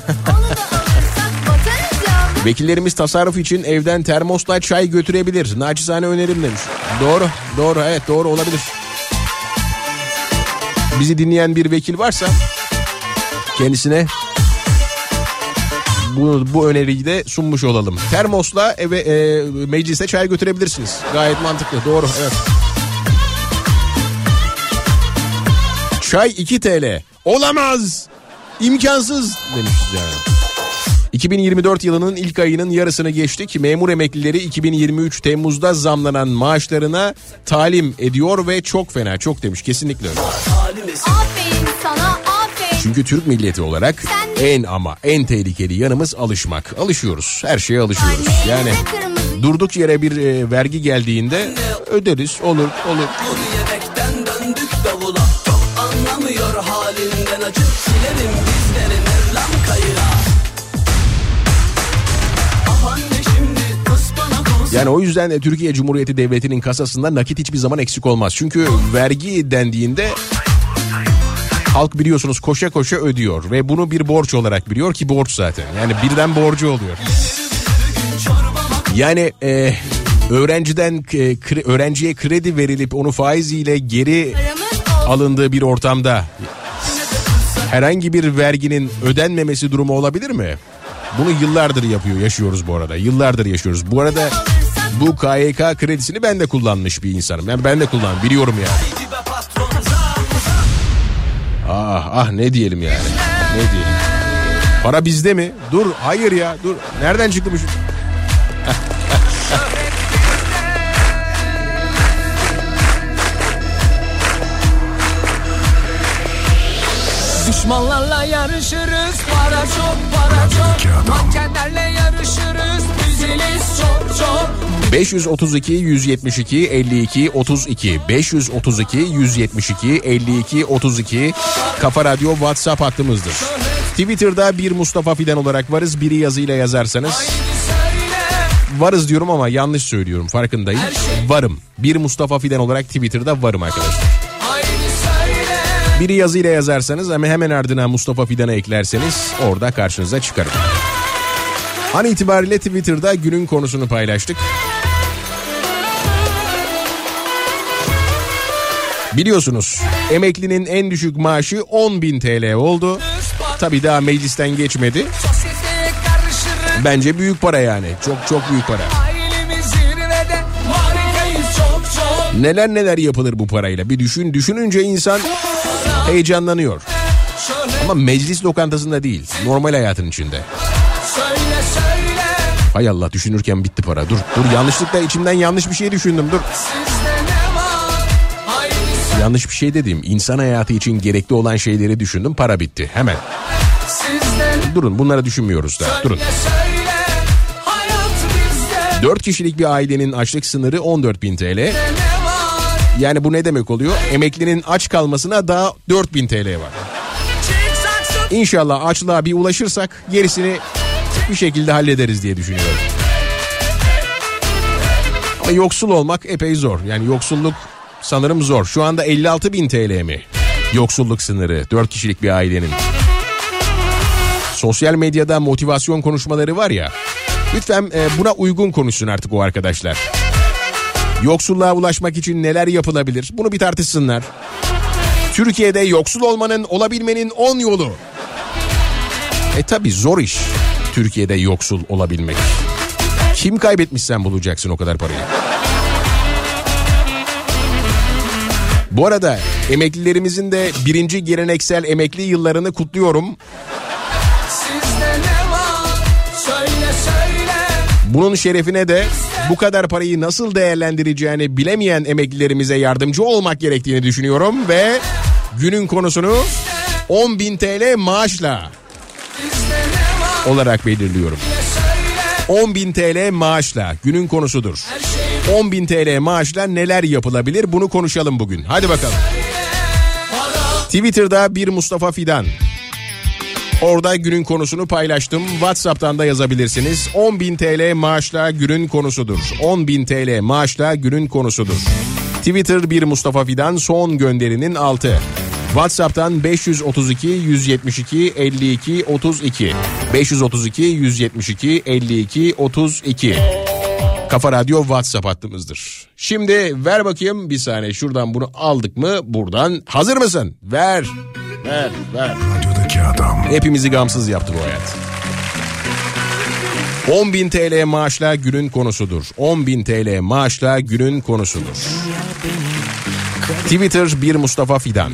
Vekillerimiz tasarruf için evden termosla çay götürebilir. Naçizane önerim demiş. Doğru, doğru, evet doğru olabilir. Bizi dinleyen bir vekil varsa kendisine bu, bu öneriyi de sunmuş olalım. Termosla eve e, meclise çay götürebilirsiniz. Gayet mantıklı, doğru, evet. Çay 2 TL. Olamaz. İmkansız demiş yani. 2024 yılının ilk ayının yarısını geçtik. Memur emeklileri 2023 Temmuz'da zamlanan maaşlarına talim ediyor ve çok fena çok demiş kesinlikle öyle. Aferin sana aferin Çünkü Türk milleti olarak en ama en tehlikeli yanımız alışmak. Alışıyoruz. Her şeye alışıyoruz. Yani durduk yere bir e, vergi geldiğinde öderiz. Olur, olur. Kayıra Yani o yüzden de Türkiye Cumhuriyeti Devleti'nin kasasında nakit hiçbir zaman eksik olmaz. Çünkü vergi dendiğinde halk biliyorsunuz koşa koşa ödüyor ve bunu bir borç olarak biliyor ki borç zaten. Yani birden borcu oluyor. Yani e, öğrenciden e, kre- öğrenciye kredi verilip onu faiziyle geri alındığı bir ortamda herhangi bir verginin ödenmemesi durumu olabilir mi? Bunu yıllardır yapıyor, yaşıyoruz bu arada. Yıllardır yaşıyoruz. Bu arada bu KYK kredisini ben de kullanmış bir insanım. Yani ben de kullan, biliyorum yani. Ah ah ne diyelim yani. Ne diyelim. Para bizde mi? Dur hayır ya dur. Nereden çıktı bu? Düşmanlarla yarışırız Para çok para çok Mankenlerle yarışırız Düzeliz çok çok 532 172 52 32 532 172 52 32 Kafa Radyo WhatsApp hattımızdır. Twitter'da bir Mustafa Fidan olarak varız. Biri yazıyla yazarsanız varız diyorum ama yanlış söylüyorum farkındayım. Varım. Bir Mustafa Fidan olarak Twitter'da varım arkadaşlar. Biri yazıyla yazarsanız ama hemen ardına Mustafa Fidan'ı eklerseniz orada karşınıza çıkarım. An itibariyle Twitter'da günün konusunu paylaştık. Biliyorsunuz emeklinin en düşük maaşı 10.000 TL oldu. Tabii daha meclisten geçmedi. Bence büyük para yani. Çok çok büyük para. Neler neler yapılır bu parayla. Bir düşün düşününce insan heyecanlanıyor. Ama meclis lokantasında değil. Normal hayatın içinde. Hay Allah düşünürken bitti para. Dur dur yanlışlıkla içimden yanlış bir şey düşündüm. Dur. Yanlış bir şey dediğim insan hayatı için gerekli olan şeyleri düşündüm. Para bitti. Hemen. Durun bunları düşünmüyoruz da. Durun. Söyle söyle Hayat bizde 4 kişilik bir ailenin açlık sınırı 14 bin TL. Yani bu ne demek oluyor? Emeklinin aç kalmasına daha 4 bin TL var. İnşallah açlığa bir ulaşırsak gerisini bir şekilde hallederiz diye düşünüyorum. Ama yoksul olmak epey zor. Yani yoksulluk sanırım zor. Şu anda 56 bin TL mi? Yoksulluk sınırı 4 kişilik bir ailenin. Sosyal medyada motivasyon konuşmaları var ya. Lütfen e, buna uygun konuşsun artık o arkadaşlar. Yoksulluğa ulaşmak için neler yapılabilir? Bunu bir tartışsınlar. Türkiye'de yoksul olmanın, olabilmenin 10 yolu. E tabi zor iş Türkiye'de yoksul olabilmek. Kim kaybetmişsen bulacaksın o kadar parayı. Bu arada emeklilerimizin de birinci geleneksel emekli yıllarını kutluyorum. Bunun şerefine de bu kadar parayı nasıl değerlendireceğini bilemeyen emeklilerimize yardımcı olmak gerektiğini düşünüyorum ve günün konusunu 10.000 TL maaşla olarak belirliyorum. Söyle. 10.000 TL maaşla günün konusudur. Her şey 10.000 TL maaşla neler yapılabilir bunu konuşalım bugün. Hadi bakalım. Twitter'da bir Mustafa Fidan. Orada günün konusunu paylaştım. WhatsApp'tan da yazabilirsiniz. 10.000 TL maaşla günün konusudur. 10.000 TL maaşla günün konusudur. Twitter bir Mustafa Fidan son gönderinin altı. WhatsApp'tan 532 172 52 32 532 172 52 32 Kafa Radyo WhatsApp hattımızdır. Şimdi ver bakayım bir saniye şuradan bunu aldık mı buradan hazır mısın? Ver. Ver ver. Radyodaki adam. Hepimizi gamsız yaptı bu hayat. 10.000 TL maaşla günün konusudur. 10.000 TL maaşla günün konusudur. Twitter bir Mustafa Fidan.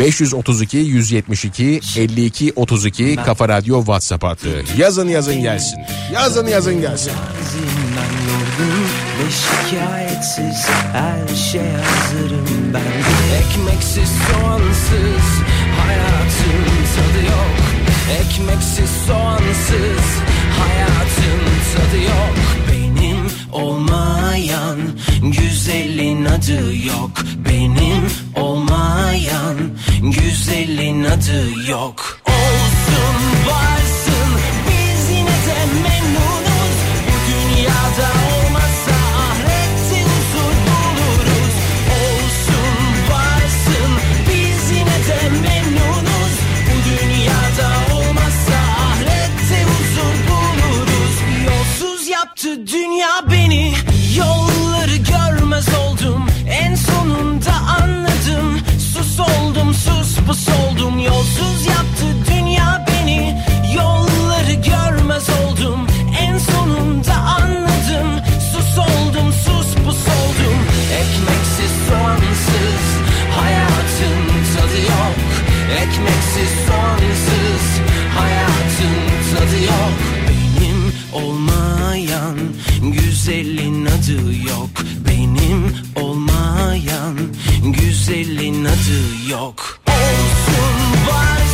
532 172 52 32 Kafa Radyo WhatsApp hattı. Yazın yazın gelsin. Yazın yazın gelsin. Ve şikayetsiz her şey hazırım ben. Ekmeksiz soğansız hayatın tadı yok. Ekmeksiz soğansız hayatın tadı yok. Benim olmayan güzelin adı yok. Benim olmayan güzelin adı yok. Olsun varsın biz yine de memnunuz Yaptı dünya beni Yolları görmez oldum. En sonunda anladım. Sus oldum sus pus oldum. Yolsuz yaptı dünya beni Yolları görmez oldum. En sonunda anladım. Sus oldum sus pus oldum. Ekmeksiz soğansız Hayatın tadı yok. Ekmeksiz soğansız Hayatın tadı yok. Benim olmayan Güzelin adı yok Benim olmayan Güzelin adı yok. Olsun varsın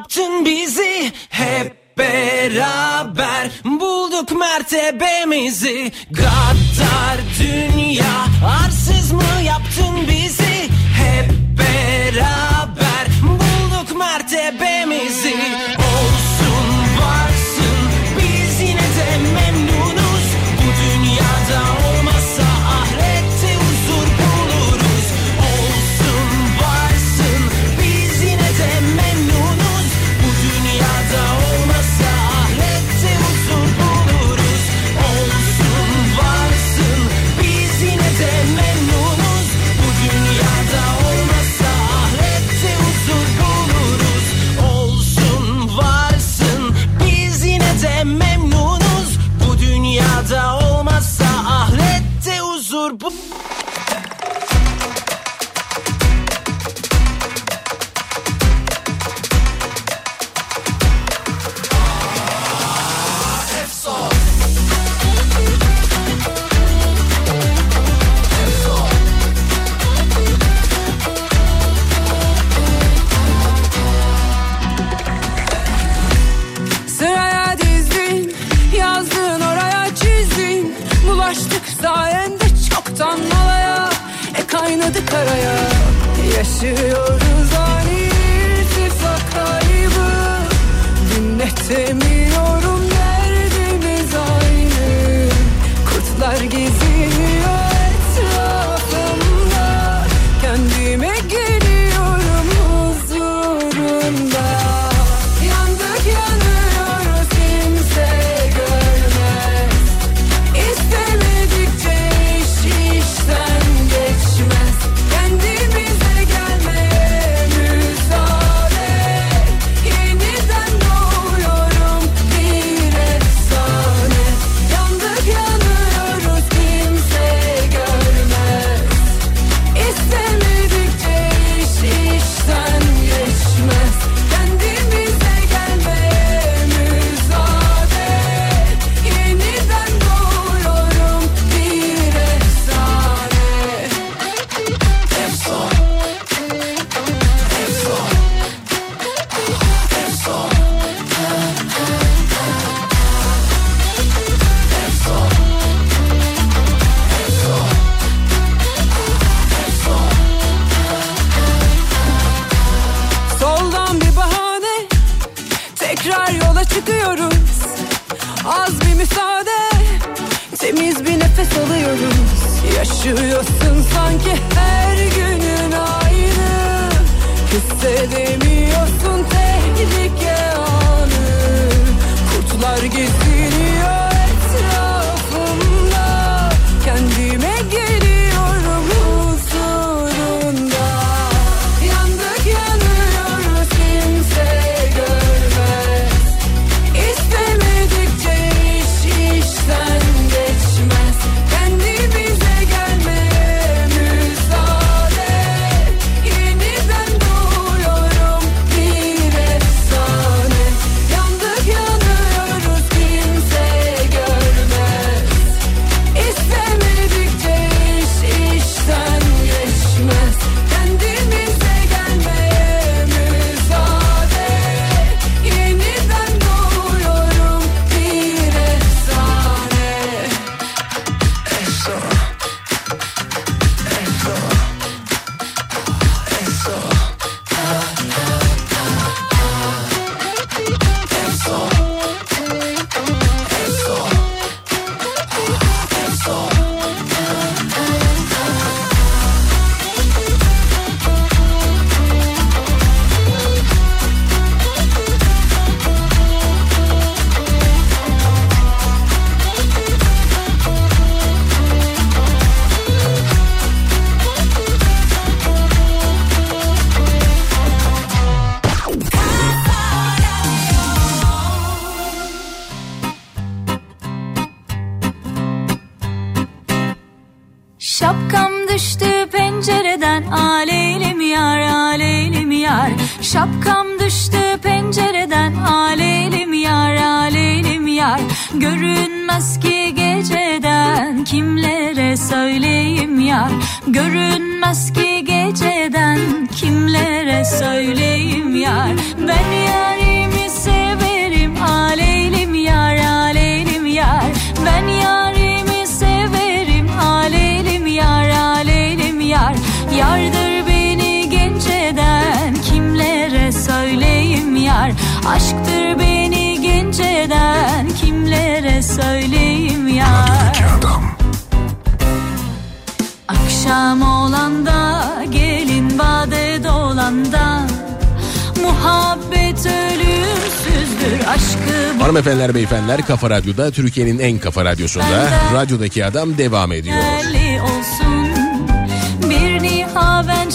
yaptın bizi hep beraber. Bulduk mertebemizi. Gaddar dünya Yaşıyorsun sanki her günün aynı. Hissedemiyorsun tehlike. Modernler Kafa Radyo'da Türkiye'nin en kafa radyosunda radyodaki adam devam ediyor.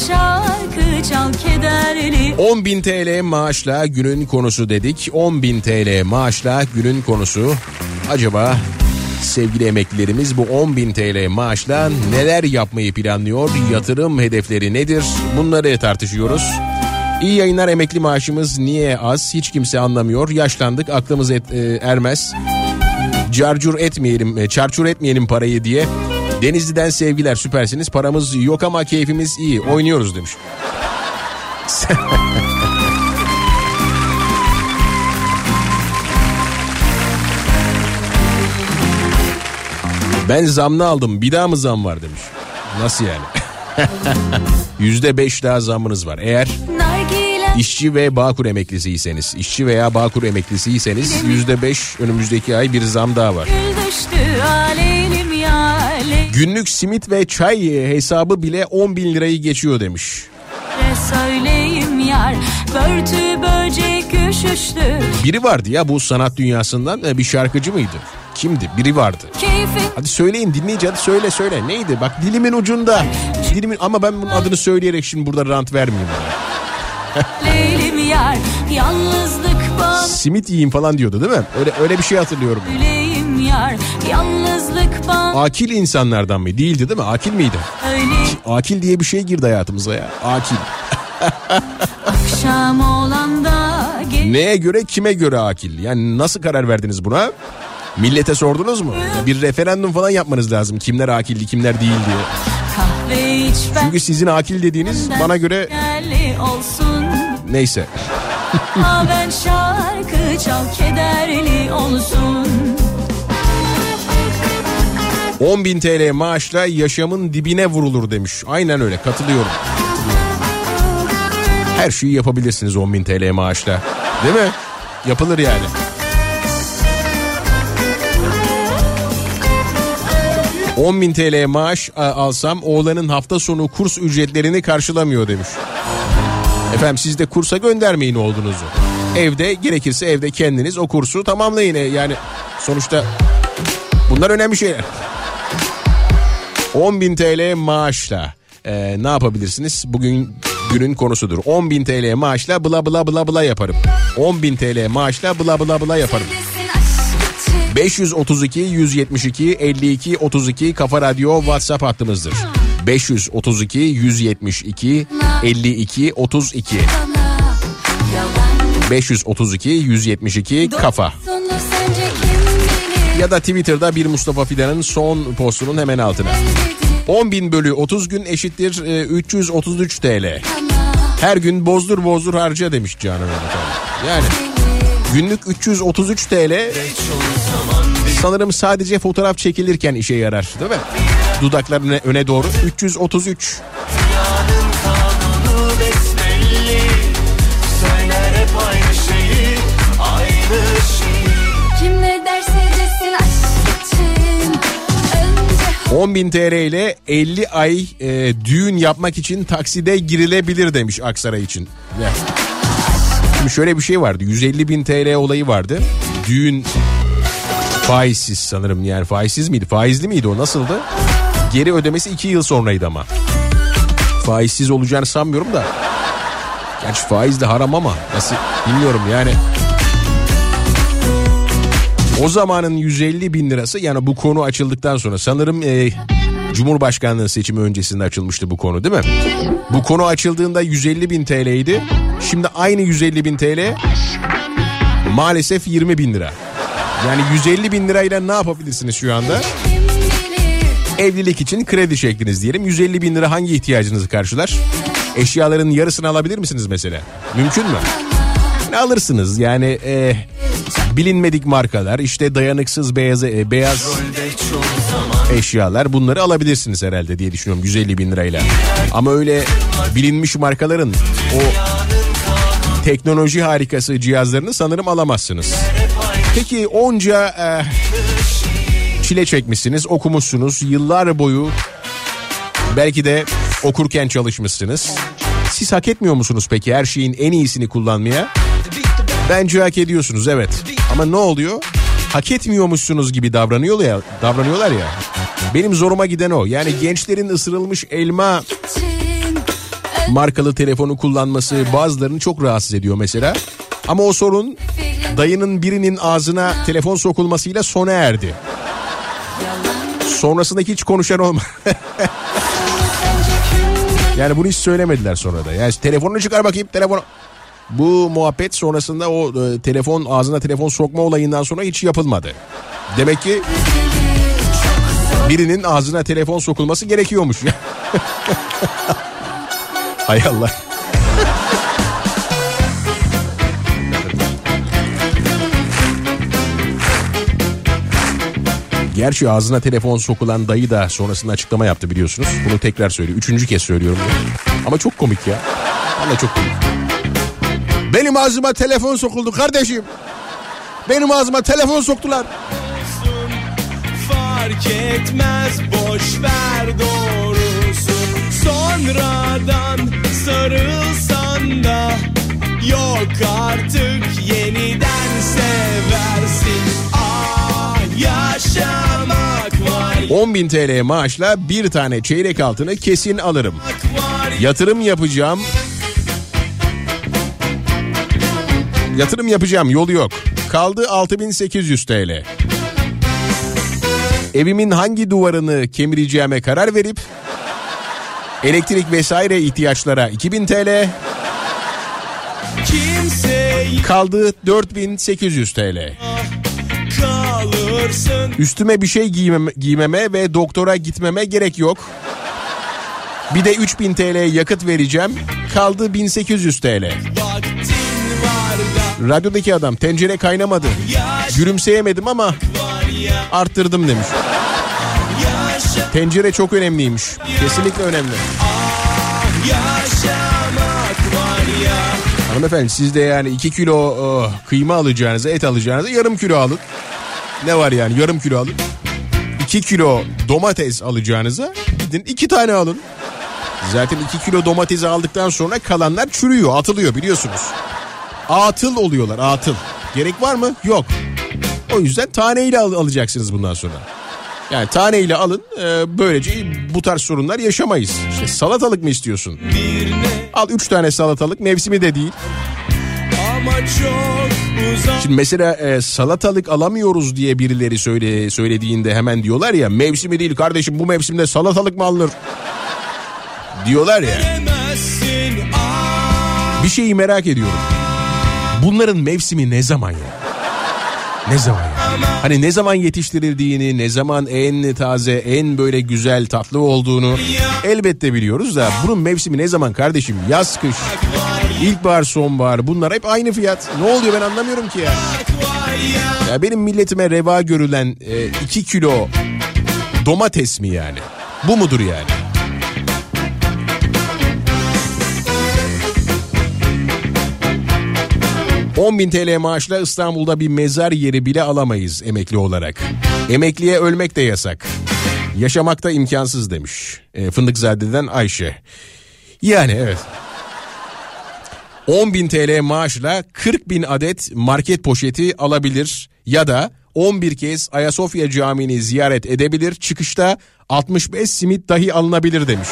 Şarkı, 10 bin TL maaşla günün konusu dedik. 10 bin TL maaşla günün konusu. Acaba sevgili emeklilerimiz bu 10 bin TL maaşla neler yapmayı planlıyor? Yatırım hedefleri nedir? Bunları tartışıyoruz. İyi yayınlar emekli maaşımız niye az? Hiç kimse anlamıyor. Yaşlandık aklımız et, e, ermez. Carcur etmeyelim, e, çarçur etmeyelim parayı diye. Denizli'den sevgiler süpersiniz. Paramız yok ama keyfimiz iyi. Oynuyoruz demiş. Ben zamlı aldım bir daha mı zam var demiş. Nasıl yani? Yüzde beş daha zamınız var. Eğer işçi ve Bağkur emeklisiyseniz, işçi veya Bağkur emeklisiyseniz yüzde beş önümüzdeki ay bir zam daha var. Günlük simit ve çay hesabı bile 10 bin lirayı geçiyor demiş. yar Börtü böcek Biri vardı ya bu sanat dünyasından e, bir şarkıcı mıydı? Kimdi? Biri vardı. Keyfin Hadi söyleyin dinleyici hadi söyle söyle. Neydi? Bak dilimin ucunda. Dilimin ama ben bunun adını söyleyerek şimdi burada rant vermeyeyim. bana Simit yiyeyim falan diyordu değil mi? Öyle öyle bir şey hatırlıyorum. Yar Akil insanlardan mı? Değildi değil mi? Akil miydi? Öyle Akil diye bir şey girdi hayatımıza ya. Akil. akşam olan da gel Neye göre kime göre akil? Yani nasıl karar verdiniz buna? Millete sordunuz mu? Bir referandum falan yapmanız lazım. Kimler akilli kimler değil diye. Çünkü sizin akil dediğiniz bana göre olsun neyse. Ben şarkı çal kederli olsun 10 bin TL maaşla yaşamın dibine vurulur demiş. Aynen öyle katılıyorum. Her şeyi yapabilirsiniz 10 bin TL maaşla. Değil mi? Yapılır yani. ...10 bin TL maaş alsam oğlanın hafta sonu kurs ücretlerini karşılamıyor demiş. Efendim siz de kursa göndermeyin oğlunuzu. Evde gerekirse evde kendiniz o kursu tamamlayın. E, Yani sonuçta bunlar önemli şeyler. 10.000 TL maaşla e, ne yapabilirsiniz? Bugün günün konusudur. 10.000 TL maaşla bla bla bla bla yaparım. 10.000 TL maaşla bla bla bla yaparım. 532 172 52 32 Kafa Radyo WhatsApp hattımızdır. 532 172 52 32 532 172 Kafa ya da Twitter'da bir Mustafa Fidan'ın son postunun hemen altına. 10 bin bölü 30 gün eşittir e, 333 TL. Her gün bozdur bozdur harca demiş Canan. Yani günlük 333 TL sanırım sadece fotoğraf çekilirken işe yarar değil mi? Dudaklar öne, öne doğru 333. 10.000 TL ile 50 ay e, düğün yapmak için takside girilebilir demiş Aksaray için. Şimdi şöyle bir şey vardı 150 bin TL olayı vardı. Düğün faizsiz sanırım yani faizsiz miydi faizli miydi o nasıldı? Geri ödemesi 2 yıl sonraydı ama. Faizsiz olacağını sanmıyorum da. Gerçi faiz de haram ama nasıl bilmiyorum yani. O zamanın 150 bin lirası yani bu konu açıldıktan sonra sanırım e, Cumhurbaşkanlığı seçimi öncesinde açılmıştı bu konu değil mi? Bu konu açıldığında 150 bin TL'ydi. Şimdi aynı 150 bin TL maalesef 20 bin lira. Yani 150 bin lirayla ne yapabilirsiniz şu anda? Evlilik için kredi çektiniz diyelim. 150 bin lira hangi ihtiyacınızı karşılar? Eşyaların yarısını alabilir misiniz mesela? Mümkün mü? Ne alırsınız yani e, bilinmedik markalar işte dayanıksız beyaz, e, beyaz eşyalar bunları alabilirsiniz herhalde diye düşünüyorum 150 bin lirayla. Ama öyle bilinmiş markaların o teknoloji harikası cihazlarını sanırım alamazsınız. Peki onca e, çile çekmişsiniz, okumuşsunuz yıllar boyu belki de okurken çalışmışsınız. Siz hak etmiyor musunuz peki her şeyin en iyisini kullanmaya? Bence hak ediyorsunuz evet. Ama ne oluyor? Hak etmiyormuşsunuz gibi davranıyorlar ya, davranıyorlar ya. Benim zoruma giden o. Yani gençlerin ısırılmış elma markalı telefonu kullanması bazılarını çok rahatsız ediyor mesela. Ama o sorun dayının birinin ağzına telefon sokulmasıyla sona erdi. Sonrasındaki hiç konuşan olma. yani bunu hiç söylemediler sonra da. Yani telefonunu çıkar bakayım telefonu. Bu muhabbet sonrasında o e, telefon ağzına telefon sokma olayından sonra hiç yapılmadı. Demek ki birinin ağzına telefon sokulması gerekiyormuş. Hay Allah. Gerçi ağzına telefon sokulan dayı da sonrasında açıklama yaptı biliyorsunuz. Bunu tekrar söylüyor. Üçüncü kez söylüyorum. Ama çok komik ya. Valla çok komik. Benim ağzıma telefon sokuldu kardeşim. Benim ağzıma telefon soktular. Fark etmez boş ver doğrusu Sonradan sarılsan da Yok artık yeniden seversin Ah yaşamak var 10.000 TL maaşla bir tane çeyrek altını kesin alırım. Yatırım yapacağım. Yatırım yapacağım yolu yok. Kaldı 6800 TL. Evimin hangi duvarını kemireceğime karar verip elektrik vesaire ihtiyaçlara 2000 TL kaldı 4800 TL. Üstüme bir şey giymeme, giymeme ve doktora gitmeme gerek yok. Bir de 3000 TL yakıt vereceğim. Kaldı 1800 TL. Radyodaki adam tencere kaynamadı. Gülümseyemedim ama arttırdım demiş. Tencere çok önemliymiş. Kesinlikle önemli. Hanımefendi siz de yani 2 kilo oh, kıyma alacağınıza et alacağınıza yarım kilo alın. Ne var yani yarım kilo alın. 2 kilo domates alacağınıza gidin 2 tane alın. Zaten 2 kilo domatesi aldıktan sonra kalanlar çürüyor atılıyor biliyorsunuz. Atıl oluyorlar atıl. Gerek var mı? Yok. O yüzden taneyle al- alacaksınız bundan sonra. Yani taneyle alın e, böylece bu tarz sorunlar yaşamayız. İşte salatalık mı istiyorsun? Al 3 tane salatalık mevsimi de değil. Şimdi mesela e, salatalık alamıyoruz diye birileri söyle söylediğinde hemen diyorlar ya mevsimi değil kardeşim bu mevsimde salatalık mı alınır? Diyorlar ya. Bir şeyi merak ediyorum. Bunların mevsimi ne zaman ya? Ne zaman ya? Hani ne zaman yetiştirildiğini, ne zaman en taze, en böyle güzel, tatlı olduğunu elbette biliyoruz da bunun mevsimi ne zaman kardeşim? Yaz, kış, ilkbahar, sonbahar bunlar hep aynı fiyat. Ne oluyor ben anlamıyorum ki ya. Ya benim milletime reva görülen 2 kilo domates mi yani? Bu mudur yani? Bin TL maaşla İstanbul'da bir mezar yeri bile alamayız emekli olarak. Emekliye ölmek de yasak. Yaşamak da imkansız demiş. E, Fındıkzade'den Ayşe. Yani evet. 10 bin TL maaşla 40 bin adet market poşeti alabilir ya da 11 kez Ayasofya Camii'ni ziyaret edebilir. Çıkışta 65 simit dahi alınabilir demiş.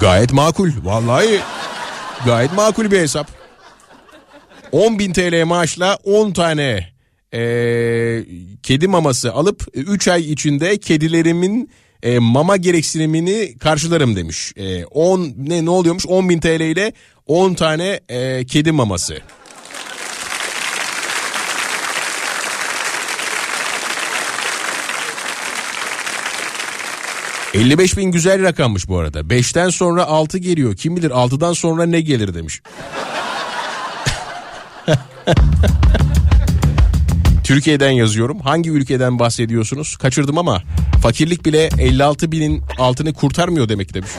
Gayet makul. Vallahi gayet makul bir hesap. 10 bin TL maaşla 10 tane eee, kedi maması alıp 3 ay içinde kedilerimin e, mama gereksinimini karşılarım demiş. E, 10 ne ne oluyormuş 10 bin TL ile 10 tane e, kedi maması. ...55 bin güzel rakammış bu arada. 5'ten sonra 6 geliyor. Kim bilir 6'dan sonra ne gelir demiş. Türkiye'den yazıyorum. Hangi ülkeden bahsediyorsunuz? Kaçırdım ama fakirlik bile 56 binin altını kurtarmıyor demek demiş.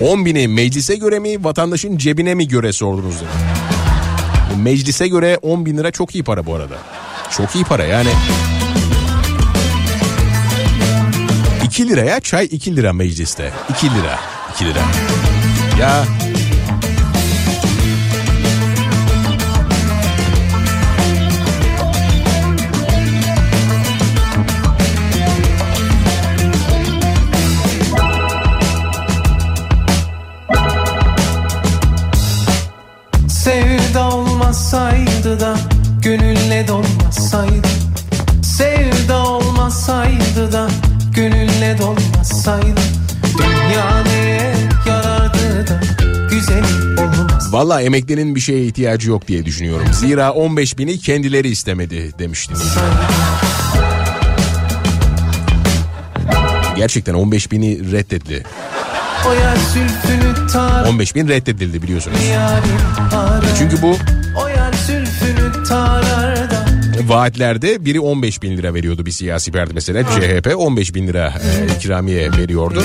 10 bini meclise göre mi vatandaşın cebine mi göre sordunuz demiş. Meclise göre 10 bin lira çok iyi para bu arada. Çok iyi para yani. 2 liraya çay 2 lira mecliste. 2 lira. 2 lira. Ya gönülle olmasaydı Sevda olmasaydı da Gönülle dolmasaydı Dünya neye yarardı da Güzelim olmaz Valla emeklinin bir şeye ihtiyacı yok diye düşünüyorum. Zira 15 bini kendileri istemedi demiştim. Gerçekten 15 bini reddetti. O yer zülfünü tar 15 bin reddedildi biliyorsunuz. Çünkü bu vaatlerde biri 15 bin lira veriyordu bir siyasi parti mesela. CHP 15 bin lira e, ikramiye veriyordu.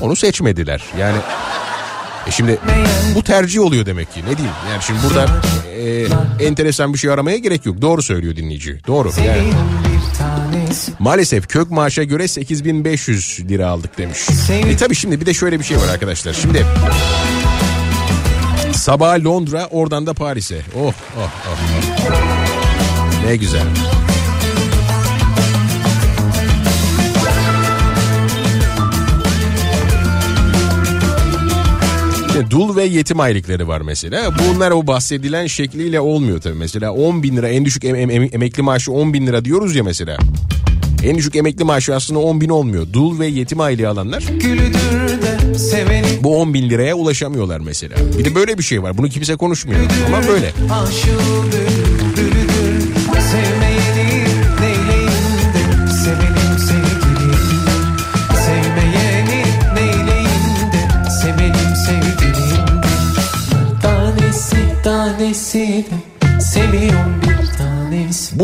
Onu seçmediler. Yani e şimdi bu tercih oluyor demek ki. Ne diyeyim? Yani şimdi burada e, enteresan bir şey aramaya gerek yok. Doğru söylüyor dinleyici. Doğru. Yani maalesef kök maaşa göre 8500 lira aldık demiş. E tabi şimdi bir de şöyle bir şey var arkadaşlar. Şimdi sabah Londra oradan da Paris'e. Oh oh oh. Ne güzel. Dul ve yetim aylıkları var mesela. Bunlar o bahsedilen şekliyle olmuyor tabii. Mesela 10 bin lira en düşük em- em- emekli maaşı 10 bin lira diyoruz ya mesela. En düşük emekli maaşı aslında 10 bin olmuyor. Dul ve yetim aylığı alanlar bu 10 bin liraya ulaşamıyorlar mesela. Bir de böyle bir şey var. Bunu kimse konuşmuyor ama böyle. Aşığıdır,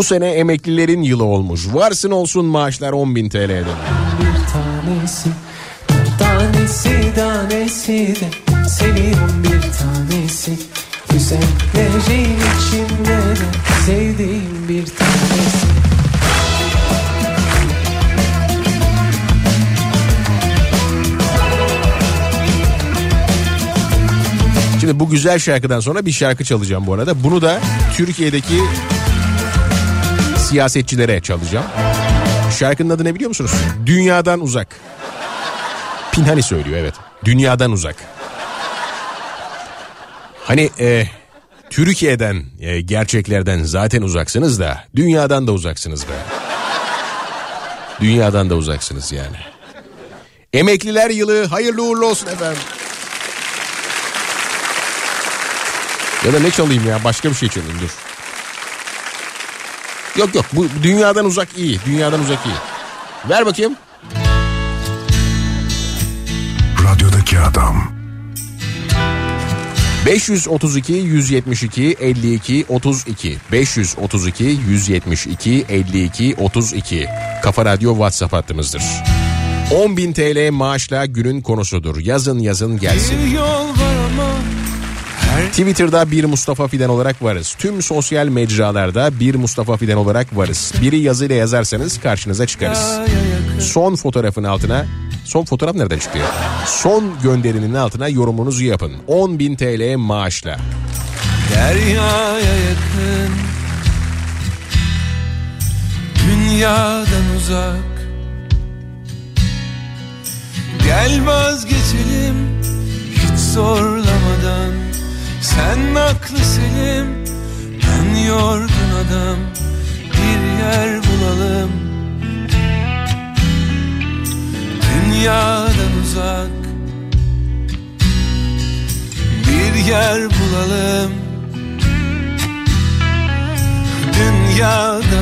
Bu sene emeklilerin yılı olmuş. Varsın olsun maaşlar 10 bin TL'den. bir tanesi Tanesi tanesi de Seviyorum bir tanesi Güzellerin içinde de Sevdiğim bir tanesi Şimdi bu güzel şarkıdan sonra bir şarkı çalacağım bu arada. Bunu da Türkiye'deki siyasetçilere çalacağım. Şarkının adı ne biliyor musunuz? Dünyadan uzak. Pinhani söylüyor evet. Dünyadan uzak. Hani e, Türkiye'den, e, gerçeklerden zaten uzaksınız da dünyadan da uzaksınız be. Dünyadan da uzaksınız yani. Emekliler yılı hayırlı uğurlu olsun efendim. Ya da ne çalayım ya başka bir şey çalayım dur. Yok yok bu dünyadan uzak iyi. Dünyadan uzak iyi. Ver bakayım. Radyodaki adam. 532 172 52 32 532 172 52 32 Kafa Radyo WhatsApp hattımızdır. 10.000 TL maaşla günün konusudur. Yazın yazın gelsin. Bir yol Twitter'da bir Mustafa Fidan olarak varız. Tüm sosyal mecralarda bir Mustafa Fidan olarak varız. Biri yazıyla yazarsanız karşınıza çıkarız. Son fotoğrafın altına Son fotoğraf nereden çıktı ya? Son gönderinin altına yorumunuzu yapın. 10.000 TL maaşla. Deryaya yakın Dünyadan uzak Gel vazgeçelim Hiç zorlamadan Sen aklı selim Ben yorgun adam. Bir yer bulalım. Dünyadan uzak. Bir yer bulalım. Dünyadan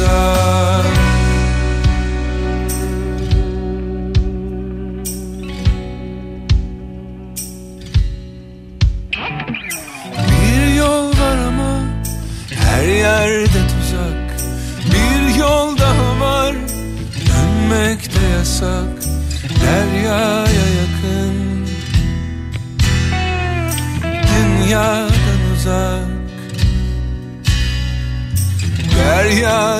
sun Bir yol var ama her yerde tuzak. Bir yol daha var dönmek de yasak. Deryaya yakın. Dünyadan uzak. Derya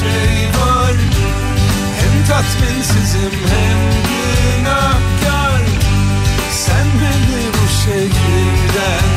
şey var. Hem tatminsizim hem günahkar. Sen beni bu şehirden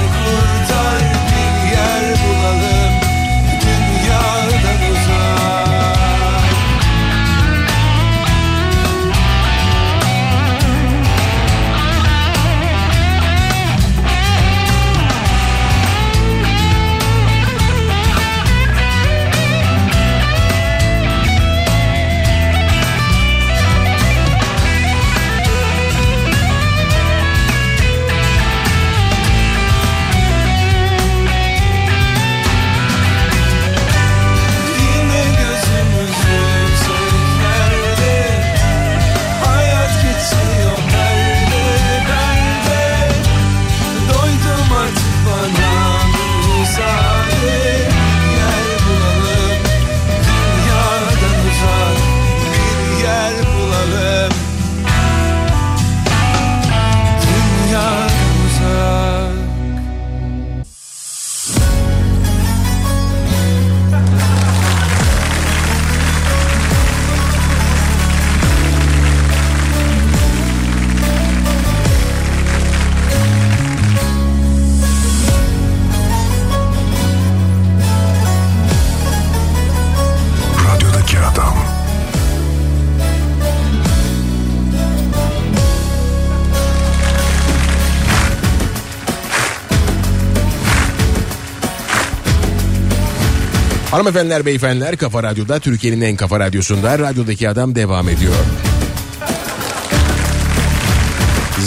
Hanımefendiler, beyefendiler Kafa Radyo'da Türkiye'nin en kafa radyosunda radyodaki adam devam ediyor.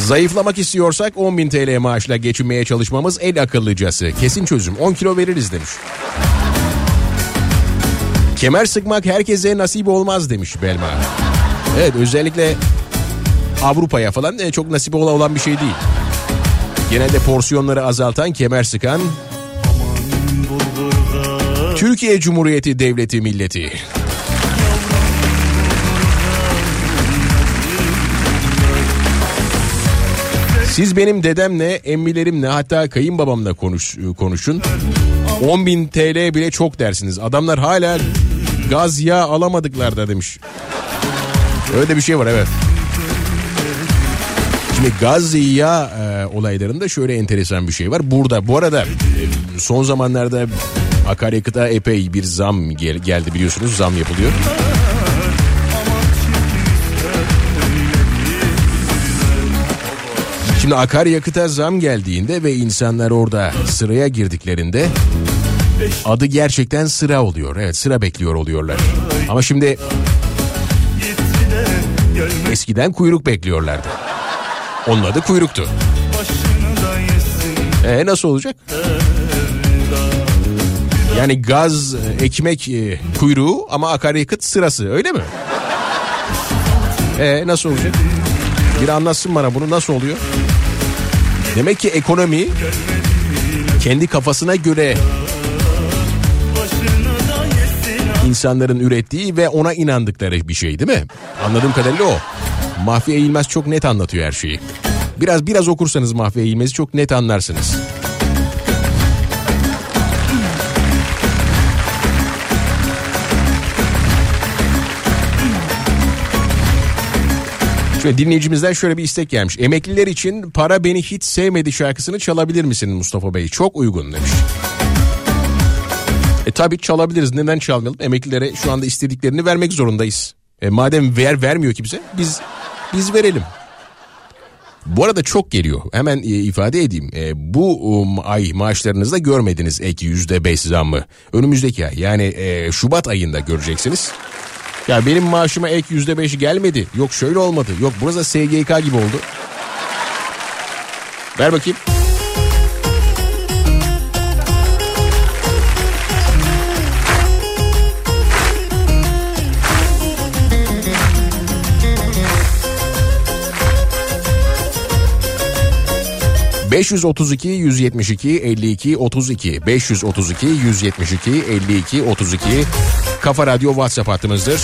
Zayıflamak istiyorsak 10.000 TL maaşla geçinmeye çalışmamız en akıllıcası. Kesin çözüm 10 kilo veririz demiş. Kemer sıkmak herkese nasip olmaz demiş Belma. Evet özellikle Avrupa'ya falan e, çok ola- olan bir şey değil. Genelde porsiyonları azaltan kemer sıkan Türkiye Cumhuriyeti Devleti Milleti. Siz benim dedemle, emmilerimle hatta kayınbabamla konuş, konuşun. 10 bin TL bile çok dersiniz. Adamlar hala gaz yağ alamadıklar da demiş. Öyle bir şey var evet. Şimdi gaz yağ e, olaylarında şöyle enteresan bir şey var. Burada bu arada e, son zamanlarda akaryakıta epey bir zam gel- geldi biliyorsunuz zam yapılıyor. Şimdi akaryakıta zam geldiğinde ve insanlar orada sıraya girdiklerinde adı gerçekten sıra oluyor. Evet sıra bekliyor oluyorlar. Ama şimdi eskiden kuyruk bekliyorlardı. Onun adı kuyruktu. E nasıl olacak? Yani gaz, e, ekmek e, kuyruğu ama akaryakıt sırası öyle mi? E nasıl olacak? Bir anlatsın bana bunu nasıl oluyor? Demek ki ekonomi kendi kafasına göre insanların ürettiği ve ona inandıkları bir şey değil mi? Anladığım kadarıyla o. Mahfiye İlmez çok net anlatıyor her şeyi. Biraz biraz okursanız Mahfiye İlmez'i çok net anlarsınız. Şöyle dinleyicimizden şöyle bir istek gelmiş. Emekliler için Para Beni Hiç Sevmedi şarkısını çalabilir misin Mustafa Bey? Çok uygun demiş. E tabi çalabiliriz. Neden çalmayalım? Emeklilere şu anda istediklerini vermek zorundayız. E madem ver vermiyor kimse biz biz verelim. Bu arada çok geliyor. Hemen e, ifade edeyim. E, bu um, ay maaşlarınızda görmediniz ek yüzde beş zammı. Önümüzdeki ay yani e, Şubat ayında göreceksiniz. Ya benim maaşıma ek yüzde beşi gelmedi. Yok şöyle olmadı. Yok burası SGK gibi oldu. Ver bakayım. ...532 172 52 32... ...532 172 52 32... Kafa Radyo WhatsApp hattımızdır.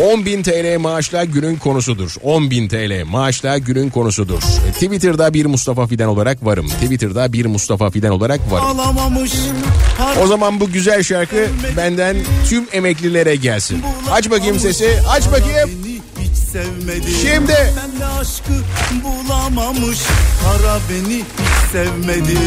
10.000 TL maaşla günün konusudur. 10.000 TL maaşla günün konusudur. E, Twitter'da bir Mustafa Fidan olarak varım. Twitter'da bir Mustafa Fidan olarak varım. O zaman bu güzel şarkı benden tüm emeklilere gelsin. Aç bakayım sesi, aç bakayım. Şimdi. Ben de aşkı bulamamış Kara beni hiç sevmedi.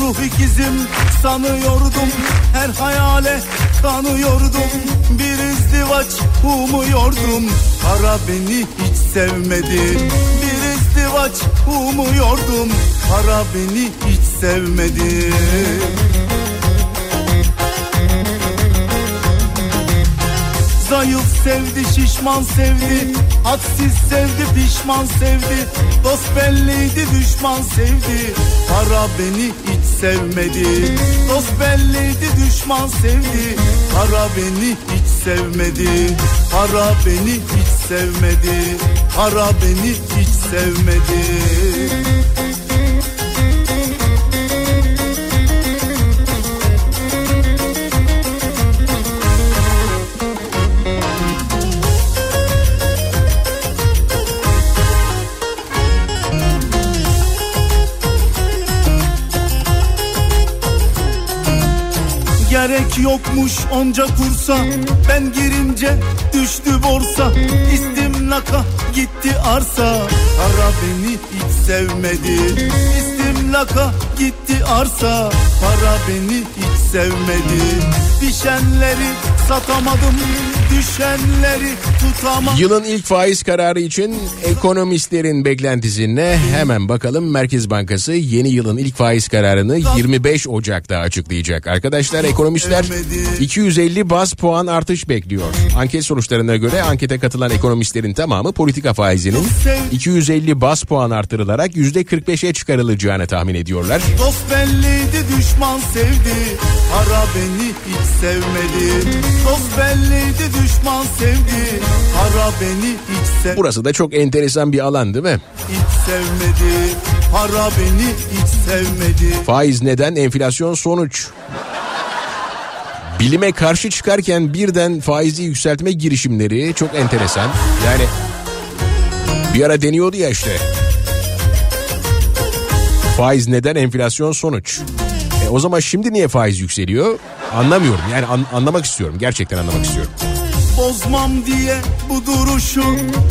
Ruh ikizim sanıyordum Her hayale kanıyordum. Bir izdivaç umuyordum Kara beni hiç sevmedi. Bir izdivaç umuyordum Kara beni hiç sevmedi Zayıf sevdi şişman sevdi. Hadsiz sevdi pişman sevdi. Dost belliydi düşman sevdi. Para beni hiç sevmedi. Dost belliydi düşman sevdi. Para beni hiç sevmedi. Para beni hiç sevmedi. Para beni hiç sevmedi Gerek yokmuş onca kursa. Ben girince düştü borsa. İstimlaka gitti arsa. Para beni hiç sevmedi. İstimlaka gitti arsa. Para beni hiç sevmedi. Pişenleri satamadım Düşenleri tutamadım Yılın ilk faiz kararı için ekonomistlerin beklentisi ne? Hemen bakalım Merkez Bankası yeni yılın ilk faiz kararını 25 Ocak'ta açıklayacak. Arkadaşlar ekonomistler 250 baz puan artış bekliyor. Anket sonuçlarına göre ankete katılan ekonomistlerin tamamı politika faizinin 250 baz puan artırılarak %45'e çıkarılacağını tahmin ediyorlar. Dost belliydi düşman sevdi Para beni hiç sevmedi Dost belliydi düşman sevdi Para beni hiç sevmedi Burası da çok enteresan bir alan değil mi? Hiç sevmedi Para beni hiç sevmedi Faiz neden? Enflasyon sonuç. Bilime karşı çıkarken birden faizi yükseltme girişimleri çok enteresan. Yani bir ara deniyordu ya işte. Faiz neden? Enflasyon sonuç. E, o zaman şimdi niye faiz yükseliyor? Anlamıyorum. Yani an- anlamak istiyorum. Gerçekten anlamak istiyorum. Bozmam diye bu duruşu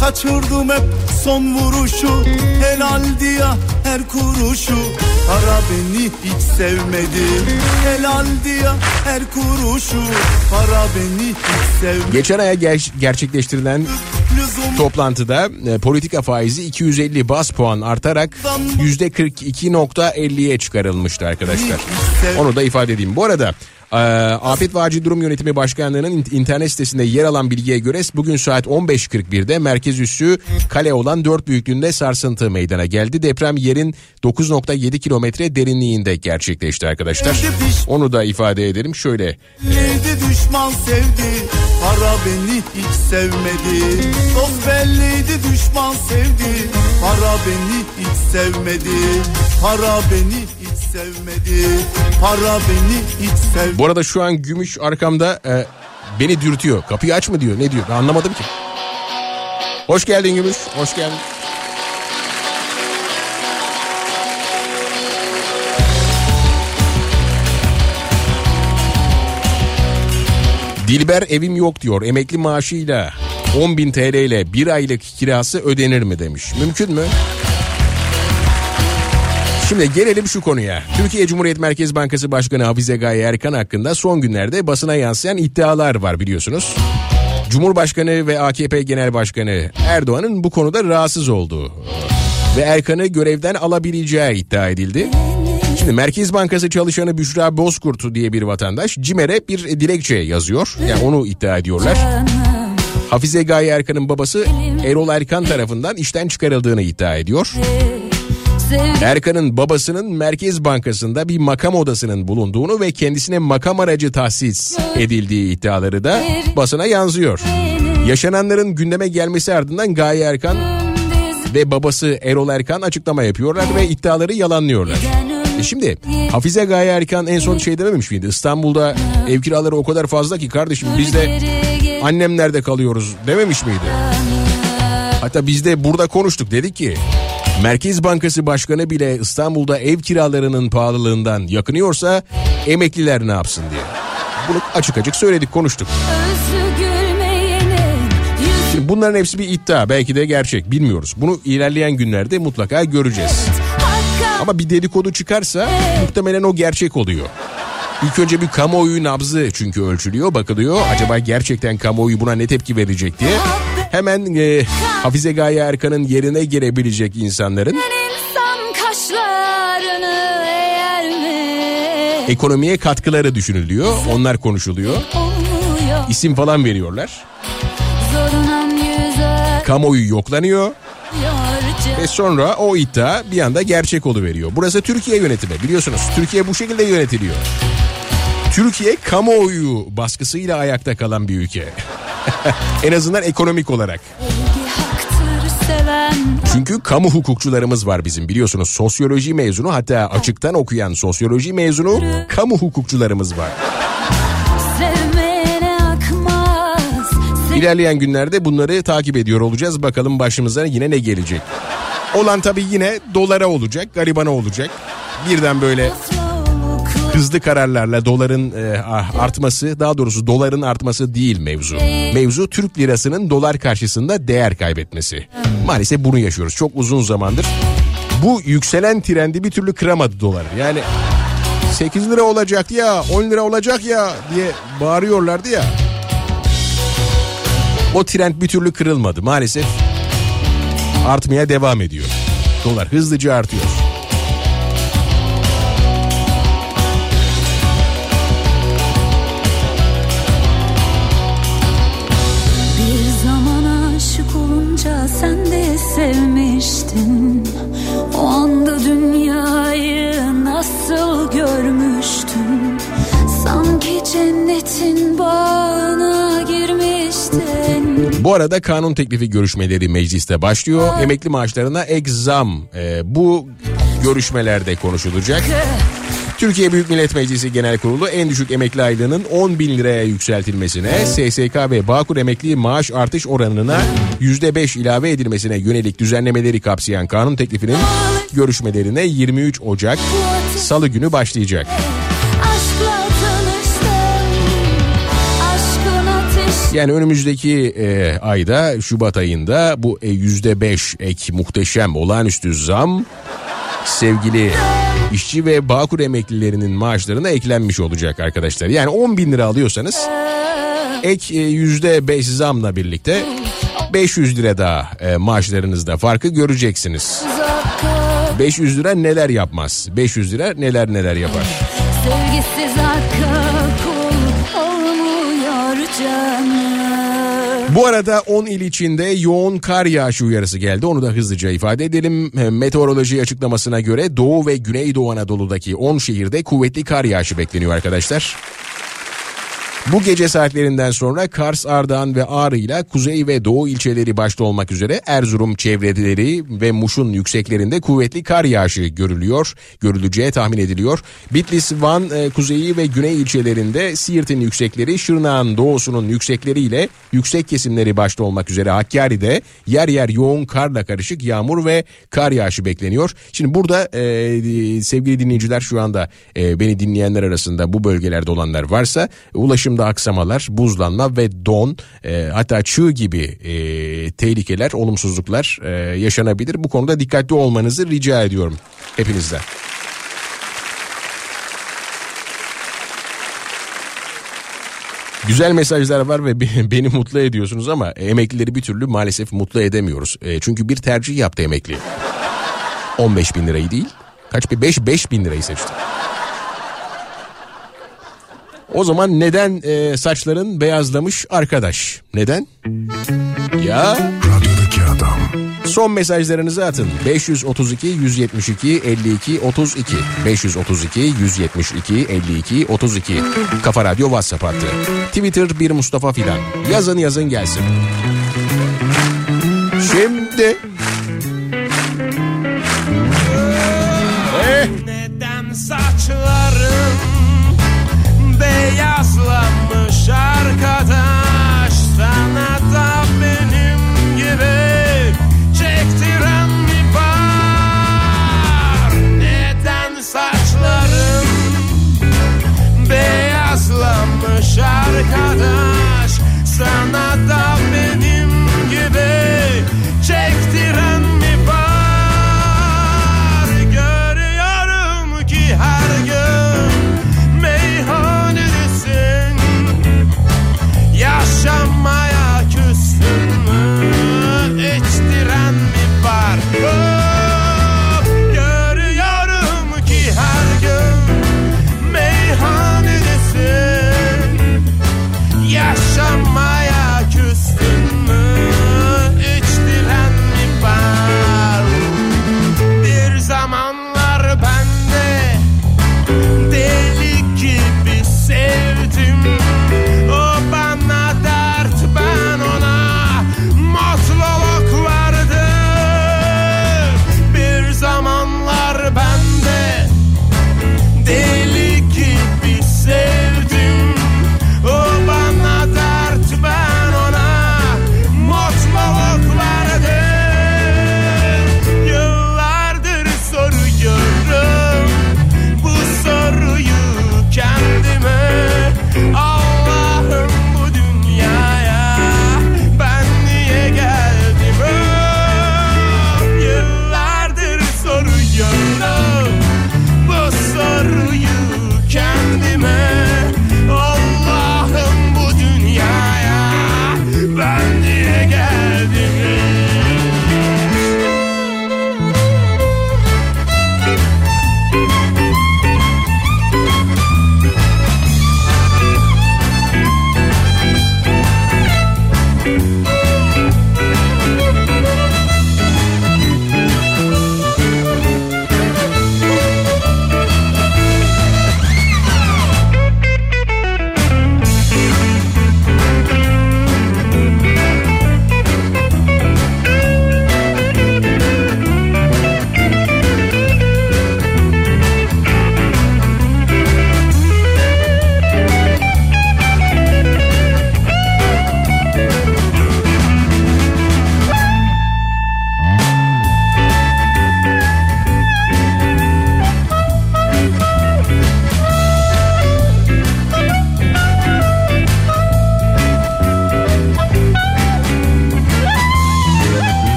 Kaçırdım hep son vuruşu. Helal diye her kuruşu. Para beni hiç sevmedi. Helal diye her kuruşu. Para beni hiç sevmedi. Geçen aya ger- gerçekleştirilen toplantıda e, politika faizi 250 bas puan artarak %42.50'ye çıkarılmıştı arkadaşlar. Onu da ifade edeyim. Bu arada e, Afet ve Acil Durum Yönetimi Başkanlığı'nın in- internet sitesinde yer alan bilgiye göre bugün saat 15.41'de merkez üssü kale olan 4 büyüklüğünde sarsıntı meydana geldi. Deprem yerin 9.7 kilometre derinliğinde gerçekleşti arkadaşlar. Onu da ifade edelim şöyle. Belliydi düşman sevdi Para beni hiç sevmedi Dost belliydi düşman sevdi Para beni hiç sevmedi Para beni hiç sevmedi Para beni hiç sevmedi Bu arada şu an Gümüş arkamda e, beni dürtüyor. Kapıyı aç mı diyor ne diyor ben anlamadım ki. Hoş geldin Gümüş hoş geldin. Dilber evim yok diyor emekli maaşıyla 10.000 TL ile bir aylık kirası ödenir mi demiş. Mümkün mü? Şimdi gelelim şu konuya. Türkiye Cumhuriyet Merkez Bankası Başkanı Hafize Gaye Erkan hakkında son günlerde basına yansıyan iddialar var biliyorsunuz. Cumhurbaşkanı ve AKP Genel Başkanı Erdoğan'ın bu konuda rahatsız olduğu ve Erkan'ı görevden alabileceği iddia edildi. Şimdi Merkez Bankası çalışanı Büşra Bozkurt diye bir vatandaş CİMER'e bir dilekçe yazıyor. Yani onu iddia ediyorlar. Hafize Gaye Erkan'ın babası Erol Erkan tarafından işten çıkarıldığını iddia ediyor. Erkan'ın babasının Merkez Bankası'nda bir makam odasının bulunduğunu ve kendisine makam aracı tahsis edildiği iddiaları da basına yansıyor. Yaşananların gündeme gelmesi ardından Gaye Erkan ve babası Erol Erkan açıklama yapıyorlar ve iddiaları yalanlıyorlar. E şimdi Hafize Gaye Erkan en son şey dememiş miydi? İstanbul'da ev kiraları o kadar fazla ki kardeşim biz de annemlerde kalıyoruz dememiş miydi? Hatta biz de burada konuştuk dedik ki Merkez Bankası Başkanı bile İstanbul'da ev kiralarının pahalılığından yakınıyorsa emekliler ne yapsın diye. Bunu açık açık söyledik konuştuk. Şimdi bunların hepsi bir iddia belki de gerçek bilmiyoruz. Bunu ilerleyen günlerde mutlaka göreceğiz. Ama bir dedikodu çıkarsa muhtemelen o gerçek oluyor. İlk önce bir kamuoyu nabzı çünkü ölçülüyor, bakılıyor. Acaba gerçekten kamuoyu buna ne tepki verecek diye. Hemen e, Hafize Gaye Erkan'ın yerine gelebilecek insanların ekonomiye katkıları düşünülüyor. Onlar konuşuluyor. İsim falan veriyorlar. Kamuoyu yoklanıyor ve sonra o iddia bir anda gerçek oluveriyor. Burası Türkiye yönetimi biliyorsunuz. Türkiye bu şekilde yönetiliyor. Türkiye kamuoyu baskısıyla ayakta kalan bir ülke. En azından ekonomik olarak. Çünkü kamu hukukçularımız var bizim biliyorsunuz. Sosyoloji mezunu hatta açıktan okuyan sosyoloji mezunu kamu hukukçularımız var. İlerleyen günlerde bunları takip ediyor olacağız. Bakalım başımıza yine ne gelecek. Olan tabii yine dolara olacak, garibana olacak. Birden böyle hızlı kararlarla doların e, ah, artması, daha doğrusu doların artması değil mevzu. Mevzu Türk lirasının dolar karşısında değer kaybetmesi. Maalesef bunu yaşıyoruz çok uzun zamandır. Bu yükselen trendi bir türlü kıramadı dolar. Yani 8 lira olacak ya 10 lira olacak ya diye bağırıyorlardı ya. O trend bir türlü kırılmadı maalesef. Artmaya devam ediyor. Dolar hızlıca artıyor. Nasıl görmüştün Sanki cennetin bağına girmiştin. Bu arada kanun teklifi görüşmeleri mecliste başlıyor. Emekli maaşlarına ek zam e, bu görüşmelerde konuşulacak. Türkiye Büyük Millet Meclisi Genel Kurulu en düşük emekli aylığının 10 bin liraya yükseltilmesine, SSK ve Bağkur emekli maaş artış oranına %5 ilave edilmesine yönelik düzenlemeleri kapsayan kanun teklifinin görüşmelerine 23 Ocak Salı günü başlayacak. Yani önümüzdeki e, ayda Şubat ayında bu e, yüzde beş ek muhteşem olağanüstü zam sevgili işçi ve Bağkur emeklilerinin maaşlarına eklenmiş olacak arkadaşlar. Yani 10 bin lira alıyorsanız ek e, yüzde beş zamla birlikte 500 lira daha e, maaşlarınızda farkı göreceksiniz. 500 lira neler yapmaz? 500 lira neler neler yapar? Sevgisiz hakka kul olmuyor canım Bu arada 10 il içinde yoğun kar yağışı uyarısı geldi. Onu da hızlıca ifade edelim. Meteoroloji açıklamasına göre Doğu ve Güneydoğu Anadolu'daki 10 şehirde kuvvetli kar yağışı bekleniyor arkadaşlar. Bu gece saatlerinden sonra Kars, Ardahan ve Ağrı ile kuzey ve doğu ilçeleri başta olmak üzere Erzurum çevreleri ve Muş'un yükseklerinde kuvvetli kar yağışı görülüyor, görüleceği tahmin ediliyor. Bitlis, Van, e, kuzeyi ve güney ilçelerinde Siirt'in yüksekleri, Şırnak'ın doğusunun yüksekleri ile yüksek kesimleri başta olmak üzere Hakkari'de yer yer yoğun karla karışık yağmur ve kar yağışı bekleniyor. Şimdi burada e, sevgili dinleyiciler şu anda e, beni dinleyenler arasında bu bölgelerde olanlar varsa ulaşımda aksamalar, buzlanma ve don e, hatta çığ gibi e, tehlikeler, olumsuzluklar e, yaşanabilir. Bu konuda dikkatli olmanızı rica ediyorum hepinizden. Güzel mesajlar var ve be- beni mutlu ediyorsunuz ama emeklileri bir türlü maalesef mutlu edemiyoruz. E, çünkü bir tercih yaptı emekli. 15 bin lirayı değil. Kaç bin? 5, 5 bin lirayı seçti. O zaman neden e, saçların beyazlamış arkadaş? Neden? Ya... Radyodaki adam. Son mesajlarınızı atın. 532 172 52 32 532 172 52 32 Kafa Radyo WhatsApp hattı. Twitter bir Mustafa Fidan. Yazın yazın gelsin. Şimdi. Neden saçlar yaslanmış arkadaş. Sana da benim gibi çektiren mi var Neden saçların beyazlanmış arkadaş? Sana da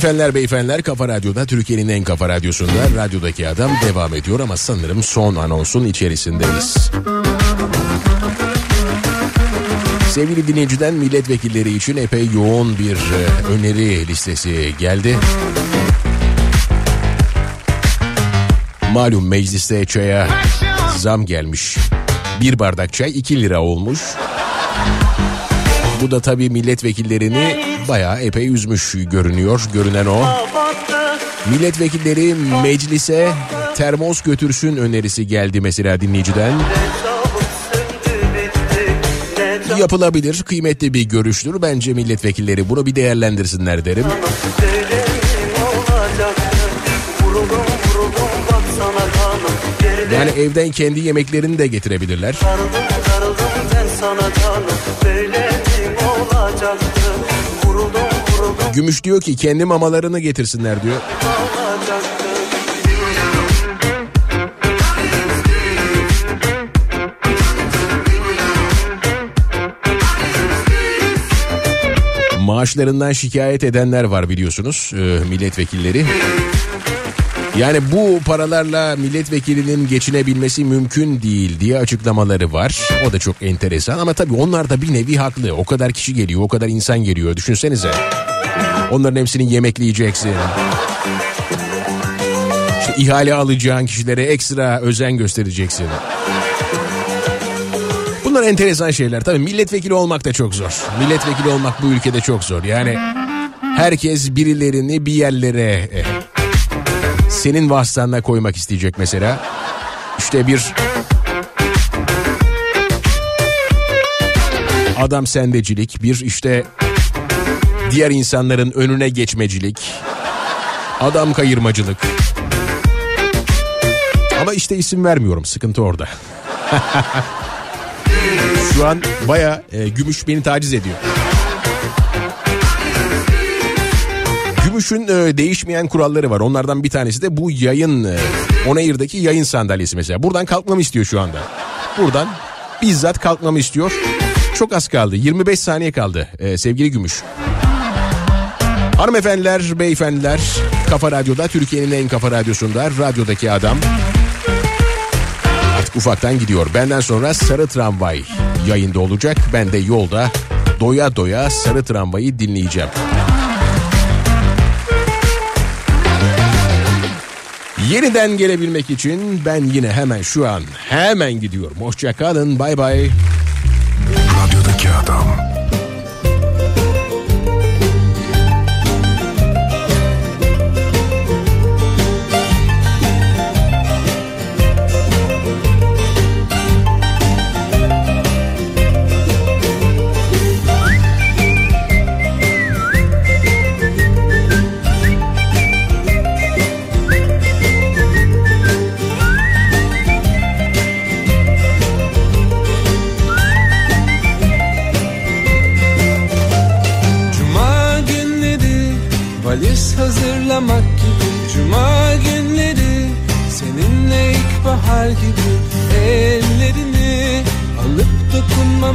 Hanımefendiler, beyefendiler Kafa Radyo'da Türkiye'nin en kafa radyosunda radyodaki adam devam ediyor ama sanırım son anonsun içerisindeyiz. Sevgili dinleyiciden milletvekilleri için epey yoğun bir e, öneri listesi geldi. Malum mecliste çaya zam gelmiş. Bir bardak çay 2 lira olmuş. Bu da tabii milletvekillerini bayağı epey üzmüş görünüyor. Görünen o. Milletvekilleri meclise termos götürsün önerisi geldi mesela dinleyiciden. Yapılabilir, kıymetli bir görüştür. Bence milletvekilleri bunu bir değerlendirsinler derim. Yani evden kendi yemeklerini de getirebilirler. Gümüş diyor ki kendi mamalarını getirsinler diyor. Maaşlarından şikayet edenler var biliyorsunuz e, milletvekilleri. Yani bu paralarla milletvekilinin geçinebilmesi mümkün değil diye açıklamaları var. O da çok enteresan ama tabii onlar da bir nevi haklı. O kadar kişi geliyor, o kadar insan geliyor. Düşünsenize. Onların hepsini yemekleyeceksin. İşte ihale alacağın kişilere ekstra özen göstereceksin. Bunlar enteresan şeyler. Tabii milletvekili olmak da çok zor. Milletvekili olmak bu ülkede çok zor. Yani herkes birilerini bir yerlere eh, senin vasıtanla koymak isteyecek mesela. İşte bir adam sendecilik, bir işte diğer insanların önüne geçmecilik, adam kayırmacılık. Ama işte isim vermiyorum, sıkıntı orada. Şu an baya e, gümüş beni taciz ediyor. Gümüş'ün e, değişmeyen kuralları var. Onlardan bir tanesi de bu yayın e, Onayır'daki yayın sandalyesi mesela. Buradan kalkmamı istiyor şu anda. Buradan bizzat kalkmamı istiyor. Çok az kaldı. 25 saniye kaldı e, sevgili Gümüş. Hanımefendiler, beyefendiler, Kafa Radyo'da Türkiye'nin en kafa radyosunda radyodaki adam artık ufaktan gidiyor. Benden sonra Sarı Tramvay yayında olacak. Ben de yolda doya doya Sarı Tramvay'ı dinleyeceğim. Yeniden gelebilmek için ben yine hemen şu an hemen gidiyorum. Hoşça kalın. Bay bay. Radyodaki adam.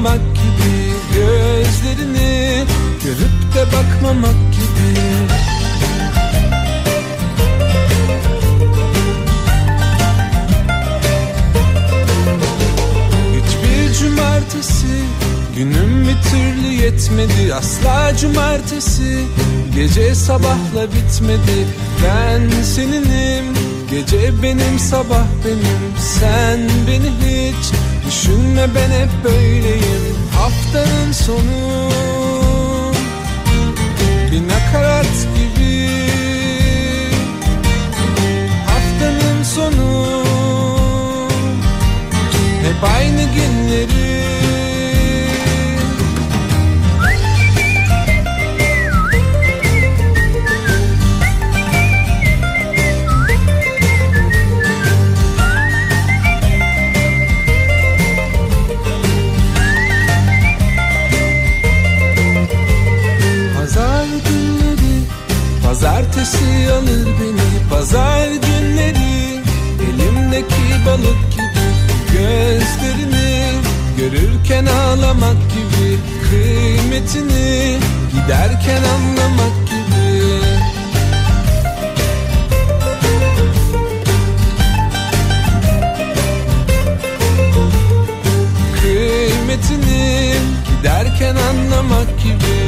Dokunmamak gibi Gözlerini görüp de bakmamak gibi. Hiçbir cumartesi günüm bir türlü yetmedi Asla cumartesi gece sabahla bitmedi. Ben seninim gece benim sabah benim. Sen beni hiç düşünme ben hep böyleyim Haftanın sonu. Bir nakarat gibi. Haftanın sonu. Hep aynı günleri ateşi alır beni. Pazar günleri elimdeki balık gibi Gözlerini görürken ağlamak gibi Kıymetini giderken anlamak gibi. Kıymetini giderken anlamak gibi.